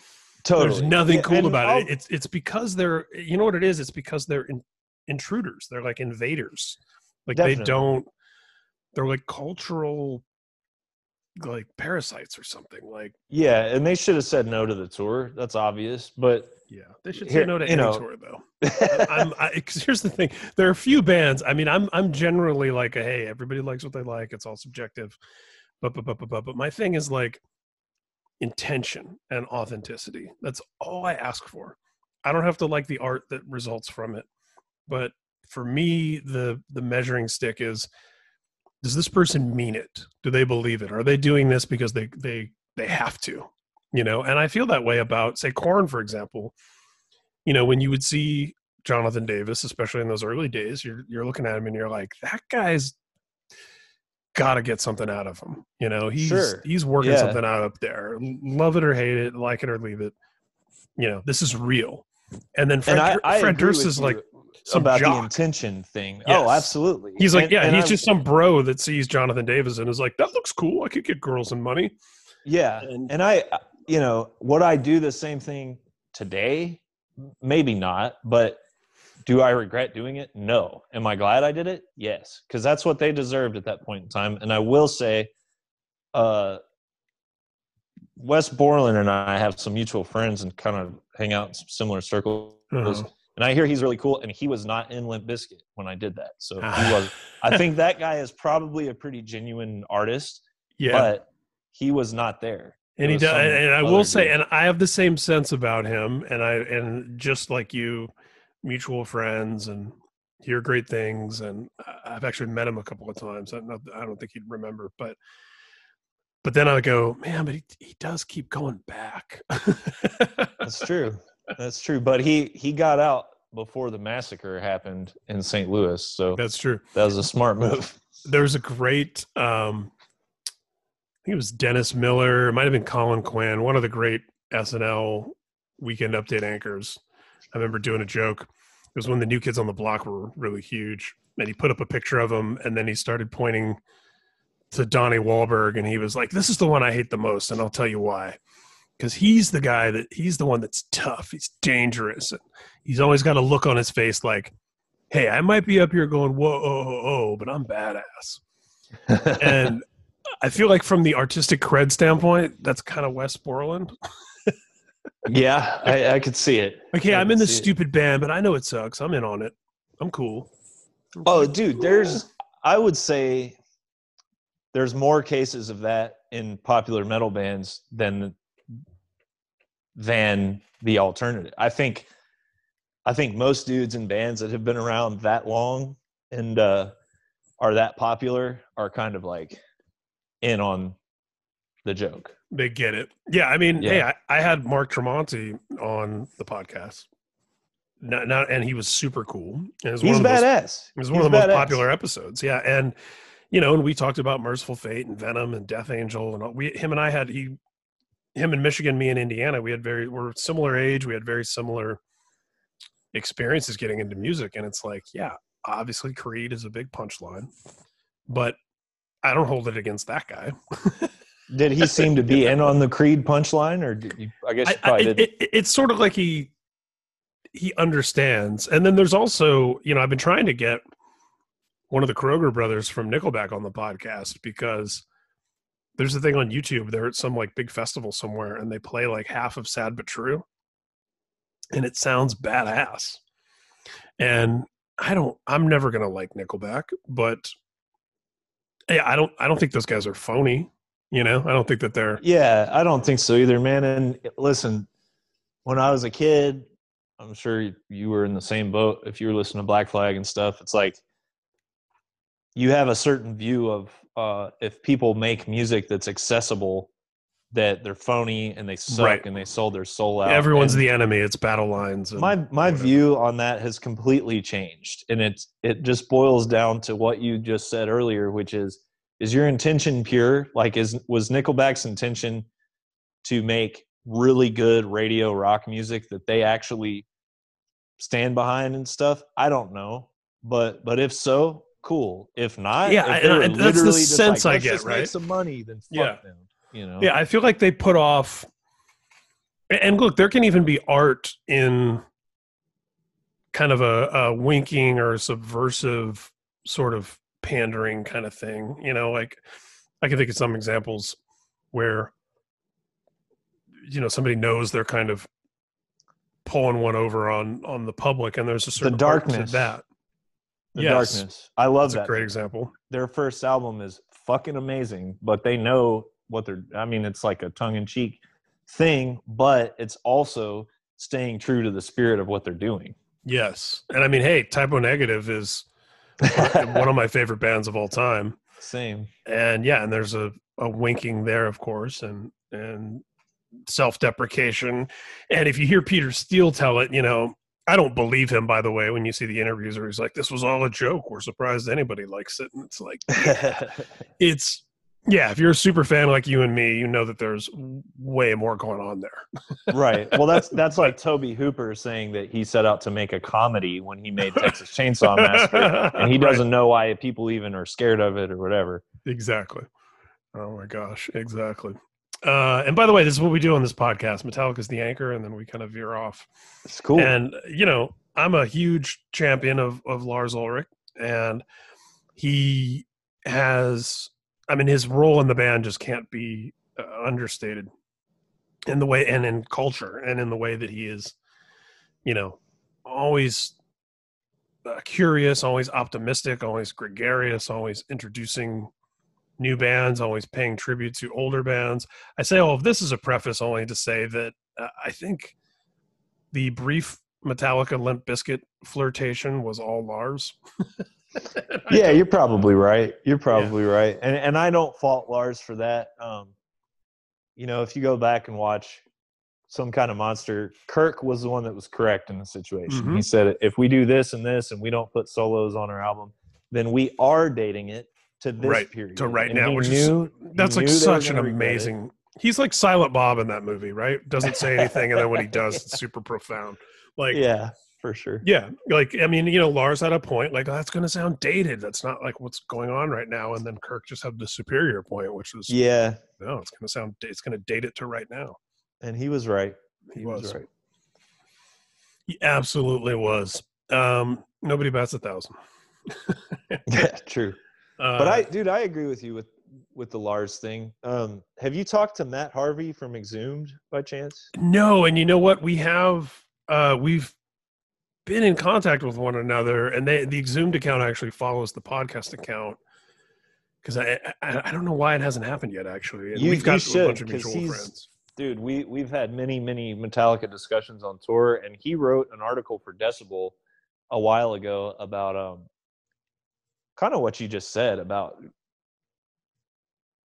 Totally. there's nothing Yeah, cool about I'll- it it's it's because they're you know what it is? It's because they're in, intruders. They're like invaders. Like they don't they're like cultural like parasites or something like Yeah, and they should have said no to the tour. That's obvious, but yeah they should Here- say no to any know- tour though [LAUGHS] i'm I, 'cause here's the thing there are a few bands i mean i'm i'm generally like a, hey everybody likes what they like it's all subjective but but but but but, but my thing is like intention and authenticity that's all i ask for i don't have to like the art that results from it but for me the the measuring stick is does this person mean it? Do they believe it? Are they doing this because they they they have to you know? And i feel that way about say Korn for example. You know when you would see jonathan davis especially in those early days you're you're looking at him and you're like that guy's got to get something out of him you know? He's Sure. he's working Yeah. something out up there. Love it or hate it like it or leave it you know this is real. And then fred, and I, I fred durst is you. like some about the intention thing. Yes. Oh, absolutely. he's like And- yeah and he's I- just some bro that sees jonathan davis and is like that looks cool i could get girls and money yeah, and- and I you know, would I do the same thing today? Maybe not, but do I regret doing it? No. Am I glad I did it? Yes, because that's what they deserved at that point in time. And I will say, uh, Wes Borland and I have some mutual friends and kind of hang out in similar circles. Uh-huh. And I hear he's really cool, and he was not in Limp Bizkit when I did that. So he ah. was. I think [LAUGHS] that guy is probably a pretty genuine artist, Yeah. but he was not there. and he does, and I will say, dude. and I have the same sense about him, and I and just like you, mutual friends, and hear great things, and I've actually met him a couple of times. I don't, I don't think he'd remember, but but then I go, man, but he he does keep going back. [LAUGHS] That's true. That's true. But he he got out before the massacre happened in St. Louis, so That's true. that was a smart move. There was a great, um, I think it was Dennis Miller. It might have been Colin Quinn, one of the great SNL weekend update anchors. I remember doing a joke. It was when the new kids on the block were really huge, and he put up a picture of him, and then he started pointing to Donnie Wahlberg, and he was like, "This is the one I hate the most, and I'll tell you why." Because he's the guy that he's the one that's tough. He's dangerous. And he's always got a look on his face like, "Hey, I might be up here going whoa, oh, oh, oh, but I'm badass." [LAUGHS] and I feel like from the artistic cred standpoint, that's kind of Wes Borland. yeah, I, [LAUGHS] I could see it. Like, hey, I I'm in this see it. stupid band, but I know it sucks. I'm in on it. I'm cool. Oh, dude, there's I would say there's more cases of that in popular metal bands than than the alternative. I think I think most dudes in bands that have been around that long and uh, are that popular are kind of like in on the joke. They get it. Yeah, I mean, hey, I, I had Mark Tremonti on the podcast. Not, not, and he was super cool. And it was He's one of the most badass. It was one He's of the most popular episodes. Yeah, and you know, and we talked about Mercyful Fate and Venom and Death Angel, and all, we, him and I had he, him in Michigan, me in Indiana. We had very we're similar age. We had very similar experiences getting into music, and it's like, yeah, obviously Creed is a big punchline, but I don't hold it against that guy. [LAUGHS] Did he seem to be in on the Creed punchline, or did you, I guess you I- I- probably it- it- it's sort of like he he understands and then there's also you know i've been trying to get one of the Kroeger brothers from nickelback on the podcast because there's a thing on youtube they're at some like big festival somewhere and they play like half of sad but true and it sounds badass and i don't i'm never gonna like nickelback but yeah i don't i don't think those guys are phony you know i don't think that they're Yeah, I don't think so either, man. And eh, listen, when I was a kid, I'm sure you- you were in the same boat. If you were listening to Black Flag and stuff, it's like you have a certain view of uh, if people make music that's accessible, that they're phony and they suck Right. and they sold their soul out. everyone's And the enemy it's battle lines and my my whatever. view on that has completely changed, and it's it just boils down to what you just said earlier, which is is your intention pure? Like, is was Nickelback's intention to make really good radio rock music that they actually stand behind and stuff? I don't know, but but if so, cool. If not, Yeah, if I- that's the sense I get, right? Some money, then fuck Yeah. them. You know, Yeah, I feel like they put off. And look, there can even be art in kind of a, a winking or a subversive sort of pandering kind of thing. You know, like I can think of some examples where, you know, somebody knows they're kind of pulling one over on on the public, and there's a certain to darkness. that. The yes. darkness. I love That's that. a great example. their first album is fucking amazing, but they know what they're I mean, it's like a tongue in cheek thing, but it's also staying true to the spirit of what they're doing. Yes, and I mean, hey, Type O Negative is one of my [LAUGHS] favorite bands of all time. Same. and yeah and there's a, a winking there of course and and self-deprecation and if you hear peter steele tell it you know i don't believe him by the way when you see the interviews where he's like this was all a joke. We're surprised anybody likes it. And it's like [LAUGHS] it's yeah if you're a super fan like you and me you know that there's way more going on there. Right. Well, that's [LAUGHS] that's like Tobe Hooper saying that he set out to make a comedy when he made Texas [LAUGHS] Chainsaw Massacre, and he doesn't know why people even are scared of it or whatever. exactly. Oh my gosh. Exactly Uh, and by the way, this is what we do on this podcast. Metallica's the anchor, and then we kind of veer off. It's cool. And you know, I'm a huge champion of of Lars Ulrich, and he has. I mean, his role in the band just can't be uh, understated in the way and in culture and in the way that he is, you know, always uh, curious, always optimistic, always gregarious, always introducing new bands, always paying tribute to older bands. I say all of this is a preface only to say that uh, I think the brief Metallica Limp Bizkit flirtation was all Lars. [LAUGHS] yeah, you're probably right. You're probably yeah. right, and and I don't fault Lars for that. Um, you know, if you go back and watch some kind of monster, Kirk was the one that was correct in the situation. Mm-hmm. He said, if we do this and this, and we don't put solos on our album, then we are dating it to this right, period to right and now, which knew, is that's like such an amazing. He's like Silent Bob in that movie, right? Doesn't say anything, and then when he [LAUGHS] does, it's super profound. Like, yeah, for sure. Yeah, like I mean, you know, Lars had a point. Like, that's going to sound dated. That's not like what's going on right now. And then Kirk just had the superior point, which was, yeah, no, it's going to sound, it's going to date it to right now. And he was right. He, he was. was right. He absolutely was. Um, nobody bats a thousand. [LAUGHS] yeah, true. Uh, but I, dude, I agree with you with with the Lars thing. Um, have you talked to Matt Harvey from Exhumed by chance? No, and you know what? We have uh, we've been in contact with one another, and they, the Exhumed account actually follows the podcast account. Because I, I, I don't know why it hasn't happened yet. Actually, and you, we've got should, a bunch of mutual friends. Dude, we we've had many many Metallica discussions on tour, and he wrote an article for Decibel a while ago about um kind of what you just said about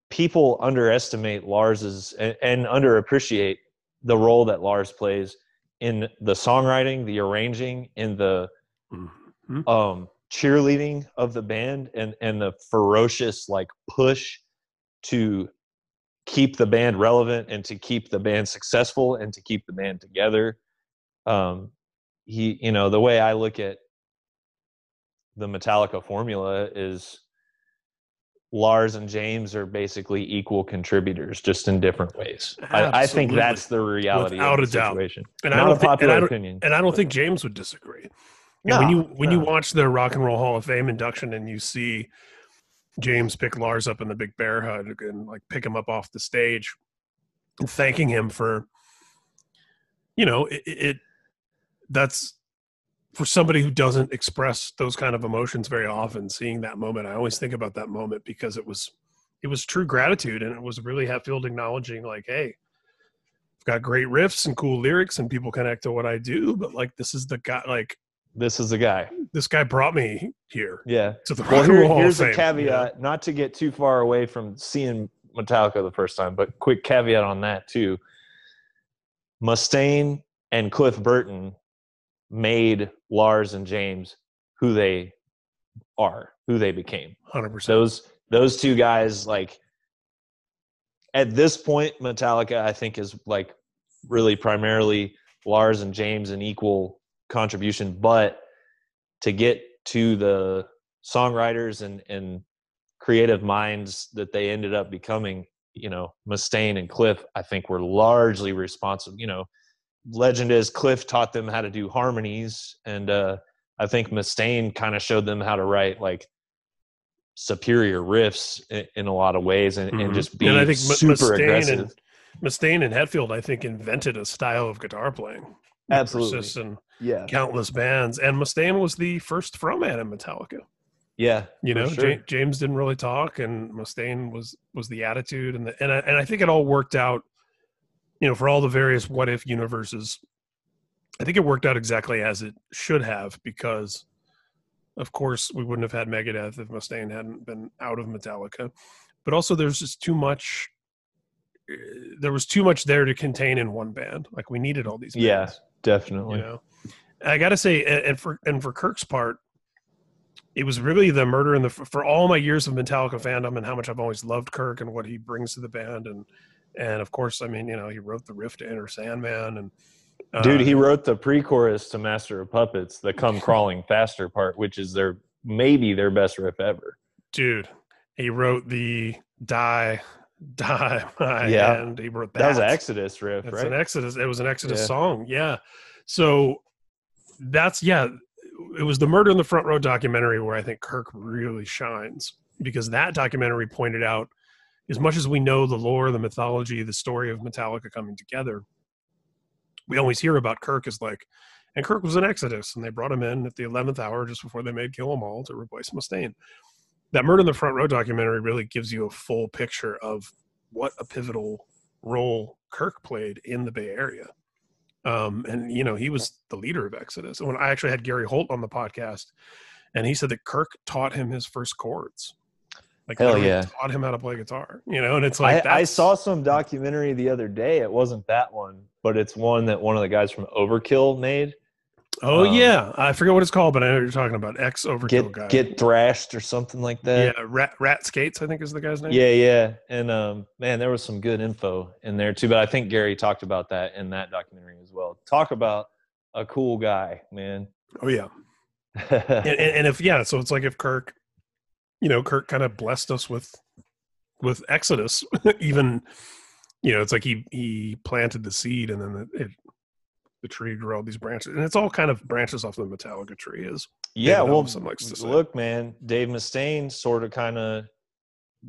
people underestimate Lars's and, and underappreciate the role that Lars plays in the songwriting, the arranging, in the mm-hmm. um, cheerleading of the band, and and the ferocious like push to keep the band relevant and to keep the band successful and to keep the band together. Um, he, you know, the way I look at the Metallica formula is Lars and James are basically equal contributors, just in different ways. I, I, think that's the reality Without of the a situation. Doubt. And Not I don't a popular think, and opinion. And I don't think James would disagree. No, when you when no. you watch the Rock and Roll Hall of Fame induction and you see James pick Lars up in the big bear hug and like pick him up off the stage and thanking him for, you know, it, it that's for somebody who doesn't express those kind of emotions very often seeing that moment i always think about that moment because it was it was true gratitude and it was really Hetfield acknowledging like hey i've got great riffs and cool lyrics and people connect to what i do but like this is the guy like this is the guy. this guy brought me here yeah. to the well, here, here's a caveat not to get too far away from seeing metallica the first time but quick caveat on that too. Mustaine and cliff burton made Lars and James who they are, who they became. 100%. Those those two guys like at this point Metallica I think is like really primarily Lars and James an equal contribution, but to get to the songwriters and and creative minds that they ended up becoming, you know, Mustaine and Cliff, I think were largely responsible, you know, legend is Cliff taught them how to do harmonies, and uh, I think Mustaine kind of showed them how to write like superior riffs in, in a lot of ways, and, mm-hmm. and just be and I think super Mustaine aggressive. And, Mustaine and Hetfield, I think, invented a style of guitar playing. Absolutely, in yeah, countless bands, and Mustaine was the first frontman in Metallica. Yeah, you know, sure. J- James didn't really talk, and Mustaine was was the attitude, and the, and I, and I think it all worked out you know, for all the various what if universes, I think it worked out exactly as it should have because, of course, we wouldn't have had Megadeth if Mustaine hadn't been out of Metallica. But also, there's just too much. Eh, there was too much there to contain in one band. Like we needed all these. Bands, yeah, definitely. You know, I got to say, and for and for Kirk's part, it was really the murder and the for all my years of Metallica fandom and how much I've always loved Kirk and what he brings to the band and and of course, I mean, you know, he wrote the riff to Enter Sandman, and uh, dude, he wrote the pre-chorus to Master of Puppets, the "Come [LAUGHS] Crawling Faster" part, which is their maybe their best riff ever. Dude, he wrote the "Die" Die Yeah. hand. He wrote that. That was an Exodus riff, It's right? an Exodus. It was an Exodus Yeah. song. Yeah. So that's yeah. It was the Murder in the Front Row documentary where I think Kirk really shines because that documentary pointed out as much as we know the lore, the mythology, the story of Metallica coming together, we always hear about Kirk as like, and Kirk was an Exodus, and they brought him in at the eleventh hour just before they made Kill 'Em All to replace Mustaine. That Murder in the Front Row documentary really gives you a full picture of what a pivotal role Kirk played in the Bay Area. Um, and you know, he was the leader of Exodus. And when I actually had Gary Holt on the podcast, and he said that Kirk taught him his first chords. Like Hell yeah. taught him how to play guitar. You know, and it's like I, I saw some documentary the other day. It wasn't that one, but it's one that one of the guys from Overkill made. Oh um, yeah, I forget what it's called, but I know what you're talking about. Ex Overkill Get guy. get thrashed or something like that. yeah, Rat Rat Skates, I think is the guy's name. Yeah, yeah. And um, man, there was some good info in there too. But I think Gary talked about that in that documentary as well. Talk about a cool guy, man. Oh yeah. [LAUGHS] and, and, and if yeah, so it's like if Kirk, you know, Kirk kind of blessed us with with Exodus, [LAUGHS] even you know, it's like he he planted the seed and then it, it the tree grew all these branches, and it's all kind of branches off the Metallica tree. Is yeah, David well, likes to say. look, man, Dave Mustaine sort of kind of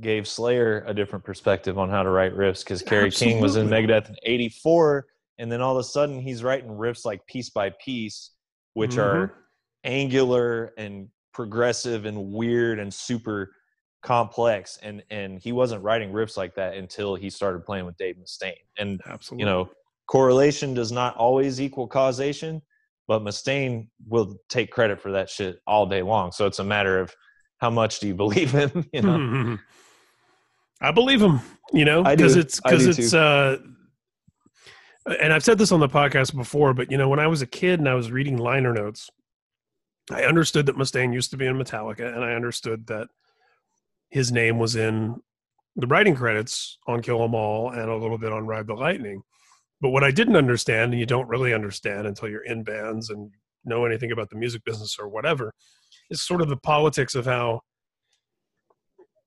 gave Slayer a different perspective on how to write riffs because Kerry King was in Megadeth in '84, and then all of a sudden he's writing riffs like Piece by Piece, which Mhm. are angular and progressive and weird and super complex and and he wasn't writing riffs like that until he started playing with Dave Mustaine and absolutely, you know correlation does not always equal causation but Mustaine will take credit for that shit all day long so it's a matter of how much do you [LAUGHS] [LAUGHS] believe him you know I believe him. You know, because it's because it's too. uh, and I've said this on the podcast before, but you know, when I was a kid and I was reading liner notes, I understood that Mustaine used to be in Metallica, and I understood that his name was in the writing credits on Kill 'Em All and a little bit on Ride the Lightning. But what I didn't understand, and you don't really understand until you're in bands and know anything about the music business or whatever, is sort of the politics of how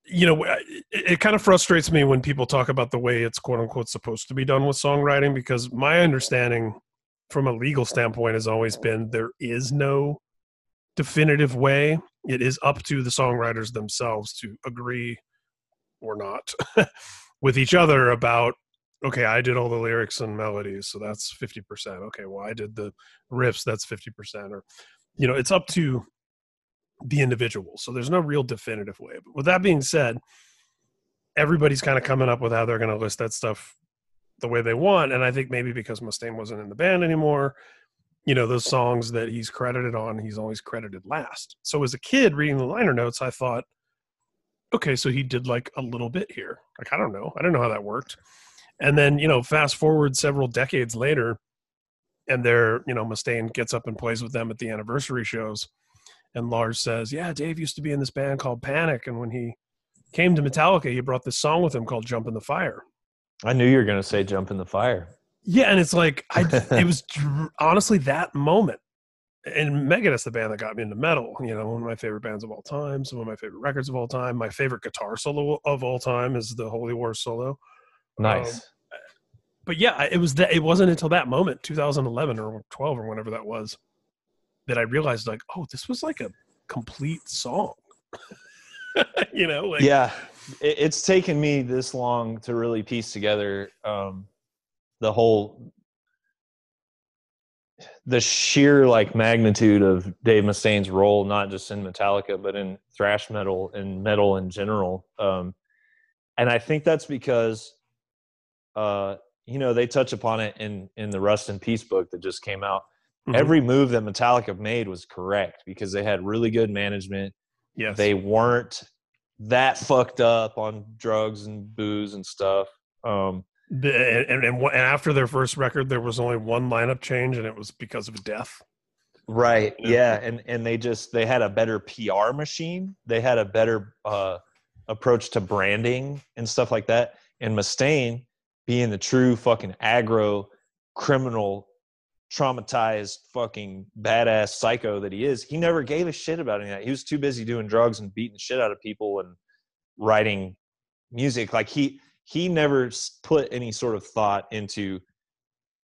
you know it, it kind of frustrates me when people talk about the way it's quote unquote supposed to be done with songwriting because my understanding from a legal standpoint has always been there is no definitive way it is up to the songwriters themselves to agree or not [LAUGHS] with each other about okay i did all the lyrics and melodies so that's 50% okay well i did the riffs that's 50% or you know it's up to the individual. So there's no real definitive way. But with that being said, everybody's kind of coming up with how they're going to list that stuff the way they want. And I think maybe because Mustaine wasn't in the band anymore, you know, those songs that he's credited on, he's always credited last. So as a kid reading the liner notes, I thought, okay, so he did like a little bit here. Like, I don't know. I don't know how that worked. And then, you know, fast forward several decades later, and they're, you know, Mustaine gets up and plays with them at the anniversary shows and Lars says, "Yeah, Dave used to be in this band called Panic, and when he came to Metallica, he brought this song with him called Jump in the Fire." I knew you were going to say jump in the fire Yeah, and it's like I, it was [LAUGHS] honestly that moment. And Megadeth's the band that got me into metal. You know, one of my favorite bands of all time, some of my favorite records of all time. My favorite guitar solo of all time is the Holy War solo. nice Um, but yeah, it was that. It wasn't until that moment, 2011 or 12 or whenever that was, that I realized like, oh, this was like a complete song. [LAUGHS] you know, like yeah it, it's taken me this long to really piece together um, the whole the sheer like magnitude of dave mustaine's role not just in metallica but in thrash metal and metal in general um, and i think that's because uh, you know they touch upon it in in the Rust in Peace book that just came out Mhm. every move that metallica made was correct because they had really good management yes, they weren't that fucked up on drugs and booze and stuff. Um, and, and, and, after their first record, there was only one lineup change, and it was because of death. right. Yeah. And, and they just, they had a better PR machine. They had a better uh, approach to branding and stuff like that. And Mustaine being the true fucking aggro criminal, traumatized fucking badass psycho that he is, he never gave a shit about any of that. He was too busy doing drugs and beating shit out of people and writing music. Like he, he never put any sort of thought into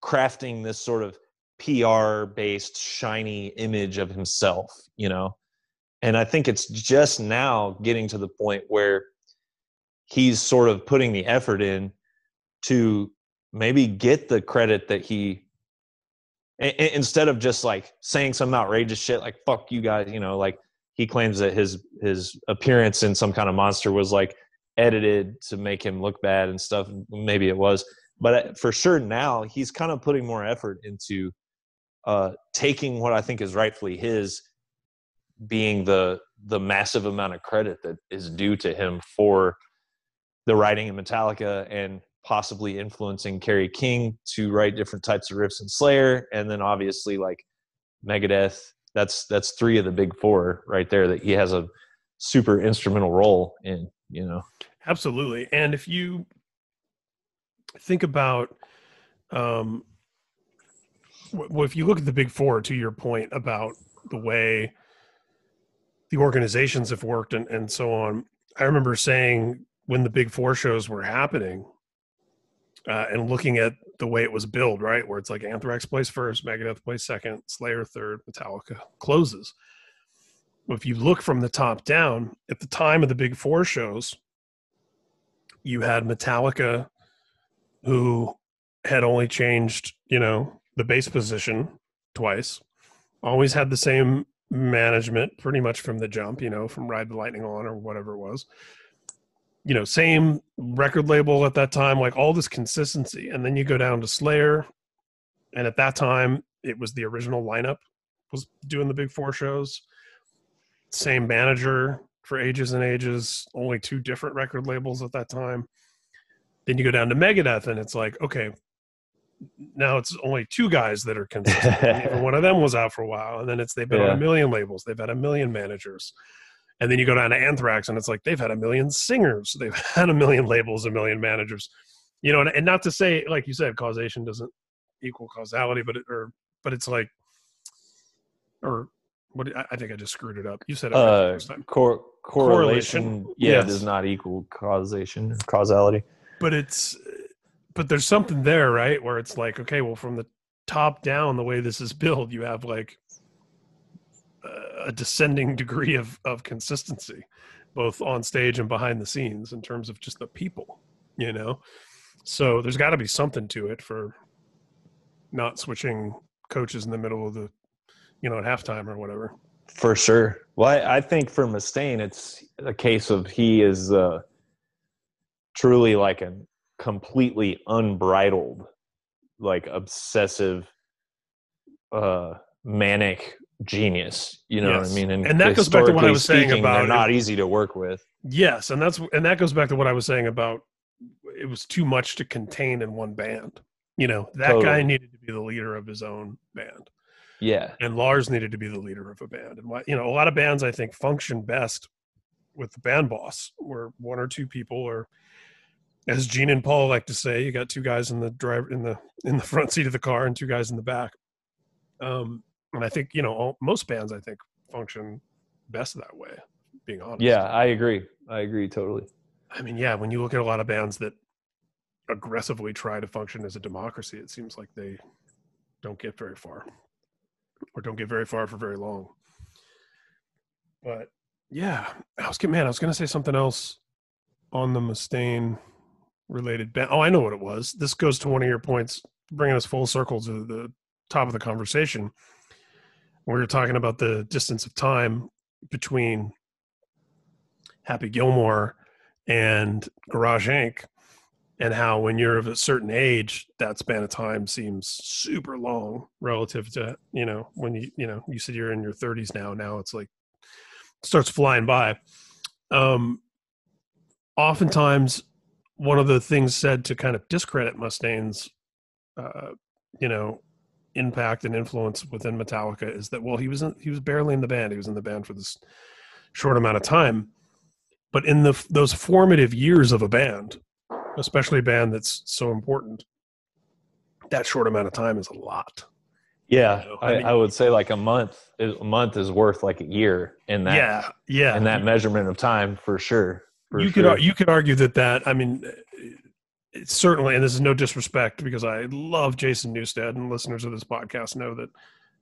crafting this sort of PR based shiny image of himself, you know. And I think it's just now getting to the point where he's sort of putting the effort in to maybe get the credit that he instead of just like saying some outrageous shit like fuck you guys you know like he claims that his his appearance in some kind of monster was like edited to make him look bad and stuff maybe it was but uh, for sure now he's kind of putting more effort into uh taking what i think is rightfully his being the the massive amount of credit that is due to him for the writing in metallica and possibly influencing Kerry King to write different types of riffs in Slayer, and then obviously like Megadeth. That's that's three of the big four right there that he has a super instrumental role in. You know, absolutely. And if you think about, um, well, if you look at the big four, to your point about the way the organizations have worked and, and so on, I remember saying when the big four shows were happening uh, and looking at the way it was billed, right, where it's like Anthrax plays first, Megadeth plays second, Slayer third, Metallica closes. If you look from the top down, at the time of the big four shows, you had Metallica, who had only changed, you know, the bass position twice, always had the same management pretty much from the jump, you know, from Ride the Lightning on or whatever it was you know, same record label at that time, like all this consistency. And then you go down to Slayer, and at that time, it was the original lineup was doing the big four shows. Same manager for ages and ages, only two different record labels at that time. Then you go down to Megadeth, and it's like, okay, now it's only two guys that are consistent. [LAUGHS] one of them was out for a while, and then it's they've been yeah. on a million labels, they've had a million managers. And then you go down to Anthrax, and it's like they've had a million singers, they've [LAUGHS] had a million labels, a million managers, you know. And, and not to say, like you said, causation doesn't equal causality, but it, or but it's like, or what? I think I just screwed it up. You said it uh, cor- correlation, correlation, yeah, yes. does not equal causation, causality. But it's, but there's something there, right? Where it's like, okay, well, from the top down, the way this is built, you have like a descending degree of of consistency, both on stage and behind the scenes, in terms of just the people. You know, so there's got to be something to it for not switching coaches in the middle of the, you know, at halftime or whatever. For sure. Well, I, I think for Mustaine, it's a case of he is uh, truly like a completely unbridled, like obsessive, uh, manic genius. You know yes. what I mean? And, and that goes back to what I was saying about not easy to work with. Yes, and that's and that goes back to what I was saying about it was too much to contain in one band. You know, that totally. guy needed to be the leader of his own band. Yeah. And Lars needed to be the leader of a band. And you know, a lot of bands I think function best with the band boss, where one or two people are as Gene and Paul like to say, you got two guys in the driver in the in the [LAUGHS] front seat of the car and two guys in the back. Um, and I think you know all, most bands I think function best that way. Being honest. Yeah, I agree. I agree totally. I mean, yeah, when you look at a lot of bands that aggressively try to function as a democracy, it seems like they don't get very far, or don't get very far for very long. But yeah, I was man, I was to say something else on the Mustaine related. Oh, I know what it was. This goes to one of your points, bringing us full circle to the top of the conversation we were talking about the distance of time between Happy Gilmore and Garage Inc. and how when you're of a certain age, that span of time seems super long relative to, you know, when you, you know, you said you're in your 30s now. Now it's like starts flying by. Um, oftentimes, one of the things said to kind of discredit Mustaine's, uh, you know, impact and influence within Metallica is that well he was in, he was barely in the band he was in the band for this short amount of time but in the those formative years of a band especially a band that's so important that short amount of time is a lot yeah you know? I, I, mean, I, would say like a month a month is worth like a year in that yeah yeah in that measurement of time for sure for you sure. could you could argue that that I mean it's certainly, and this is no disrespect because I love Jason Newsted, and listeners of this podcast know that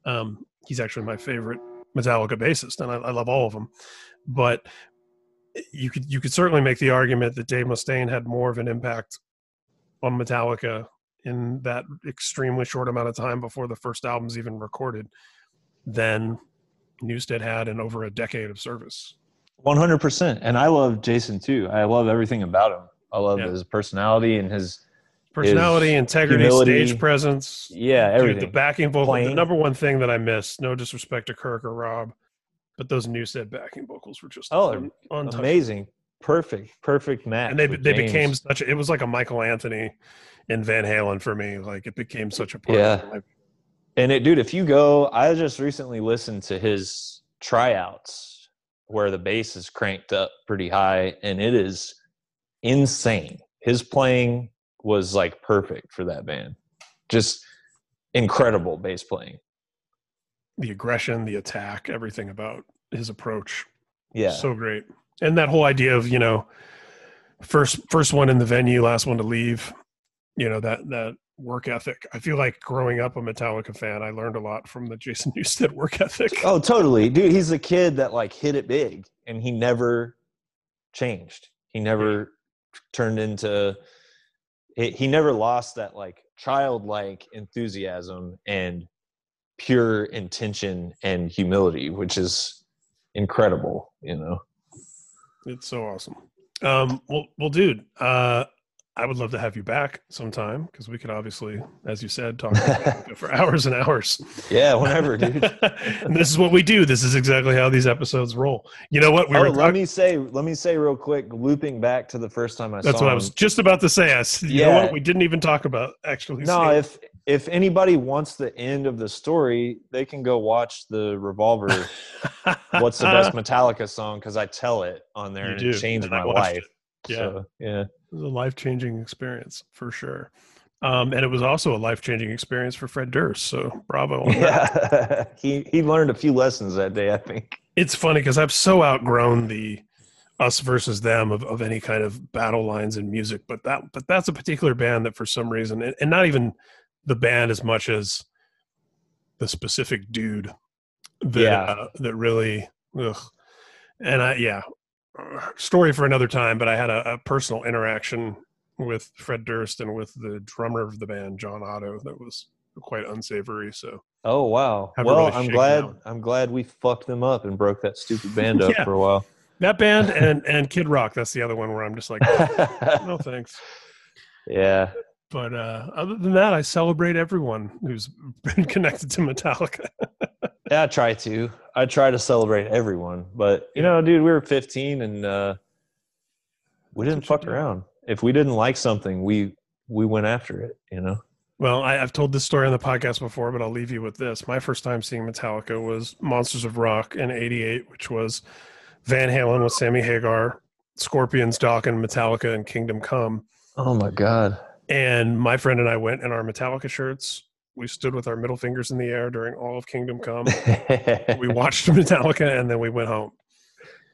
um, he's actually my favorite Metallica bassist, and I, I love all of them. But you could you could certainly make the argument that Dave Mustaine had more of an impact on Metallica in that extremely short amount of time before the first album's even recorded than Newsted had in over a decade of service. One hundred percent, and I love Jason too. I love everything about him. I love Yeah. his personality and his Personality, integrity, humility. stage presence. yeah Dude, everything. the backing vocal. The number one thing that I missed, no disrespect to Kirk or Rob, but those Newsted backing vocals were just Oh. Amazing, perfect, perfect match. and they they James. became such. A, it was like a Michael Anthony and Van Halen for me. Like it became such a part. Yeah. Of my. And it, dude, if you go, I just recently listened to his tryouts where the bass is cranked up pretty high, and it is insane. His playing was like perfect for that band. Just incredible bass playing. The aggression, the attack, everything about his approach. Yeah. so great. And that whole idea of you know, first first one in the venue, last one to leave. You know that that work ethic. I feel like growing up a Metallica fan, I learned a lot from the Jason [LAUGHS] Newsted work ethic. oh, totally. Dude, he's a kid that like hit it big and he never changed. He never turned into he, he never lost that like childlike enthusiasm and pure intention and humility, which is incredible, you know. It's so awesome. Um, well, well, dude, uh, I would love to have you back sometime because we could obviously, as you said, talk [LAUGHS] for hours and hours. Yeah, whenever, dude. [LAUGHS] and this is what we do. This is exactly how these episodes roll. You know what? We oh, were let talking- me say, let me say real quick, looping back to the first time I That's saw That's what I was just about to say. I, you know Yeah. what? We didn't even talk about actually. No, if if anybody wants the end of the story, they can go watch the Revolver. [LAUGHS] What's the best Metallica song? Because I tell it on there, You and do, it changed and my life. it. Yeah. So, yeah. It was a life changing experience for sure. Um, and it was also a life changing experience for Fred Durst. So bravo. Yeah. [LAUGHS] he he learned a few lessons that day. I think. It's funny because I've so outgrown the us versus them of, of any kind of battle lines in music, but that but that's a particular band that for some reason and, and not even the band as much as the specific dude that Yeah. uh, that really ugh. and I yeah story for another time, but I had a, a personal interaction with Fred Durst and with the drummer of the band, John Otto, that was quite unsavory. So Oh wow. Well, really I'm glad. out. I'm glad we fucked them up and broke that stupid band up [LAUGHS] Yeah. for a while. that band [LAUGHS] and and Kid Rock, that's the other one where I'm just like, [LAUGHS] no thanks. yeah. But uh, other than that, I celebrate everyone who's [LAUGHS] been connected to Metallica. [LAUGHS] Yeah, I try to. I try to celebrate everyone, but you know, dude, we were 15 and uh, we didn't fuck around. If we didn't like something, we we went after it. You know. Well, I, I've told this story on the podcast before, but I'll leave you with this. My first time seeing Metallica was Monsters of Rock in '88, which was Van Halen with Sammy Hagar, Scorpions, Dokken, Metallica, and Kingdom Come. Oh my god. And my friend and I went in our Metallica shirts. We stood with our middle fingers in the air during all of Kingdom Come. we [LAUGHS] watched Metallica, and then we went home.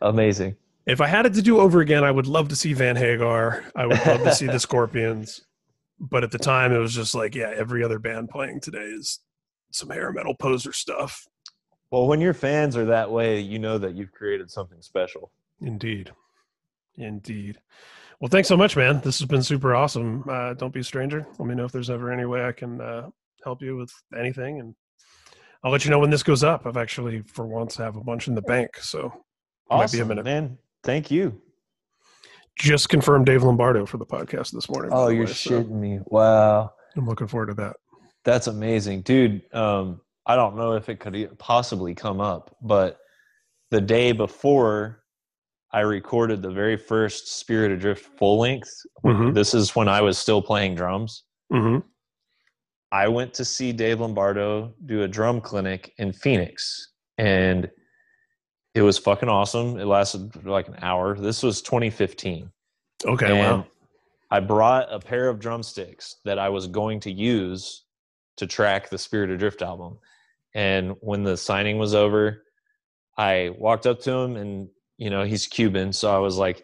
Amazing. If I had it to do over again, I would love to see Van Hagar. I would love to see the [LAUGHS] Scorpions. But at the time, it was just like, yeah, every other band playing today is some hair metal poser stuff. Well, when your fans are that way, you know that you've created something special. Indeed. Indeed. Well, thanks so much, man. This has been super awesome. Uh, don't be a stranger. Let me know if there's ever any way I can uh, help you with anything. And I'll let you know when this goes up. I've actually, for once, have a bunch in the bank. So Might be a minute. man. Thank you. just confirmed Dave Lombardo for the podcast this morning. Oh, you're way, so shitting me. Wow. I'm looking forward to that. That's amazing, dude. Um, I don't know if it could possibly come up, but the day before I recorded the very first Spirit Adrift full length, Mhm. this is when I was still playing drums. hmm I went to see Dave Lombardo do a drum clinic in Phoenix, and it was fucking awesome. It lasted like an hour. This was 2015. Okay. and wow. I brought a pair of drumsticks that I was going to use to track the Spirit Adrift album. And when the signing was over, I walked up to him and you know, he's Cuban, so I was like,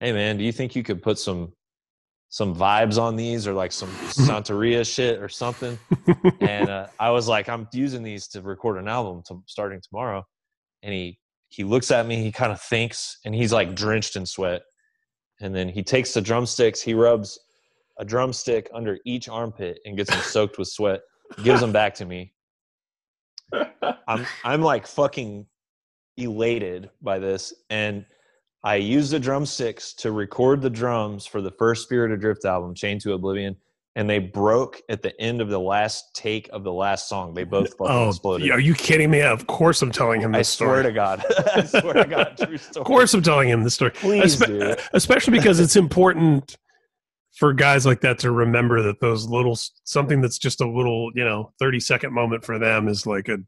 "Hey man, do you think you could put some some vibes on these or like some [LAUGHS] Santeria shit or something. and uh, I was like, I'm using these to record an album to, starting tomorrow. And he he looks at me, he kind of thinks, and he's like drenched in sweat. And then he takes the drumsticks, he rubs a drumstick under each armpit and gets them soaked with sweat. Gives them back to me. [LAUGHS] I'm I'm like fucking elated by this, and I used the drumsticks to record the drums for the first Spirit Adrift album, Chained to Oblivion, and they broke at the end of the last take of the last song. They both Oh, exploded. are you kidding me? Of course, I'm telling him I this swear story. to God. [LAUGHS] I swear to God. True story. [LAUGHS] Of course, I'm telling him this story. Please Espe- do. especially because it's important for guys like that to remember that those little something that's just a little you know 30 second moment for them is like a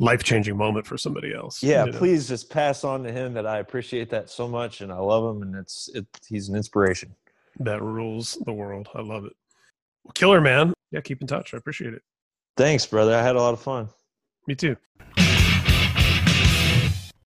life changing moment for somebody else Yeah, you know? please just pass on to him that I appreciate that so much and I love him and it's it, he's an inspiration. that rules the world i love it killer man yeah keep in touch i appreciate it Thanks, brother. I had a lot of fun. me too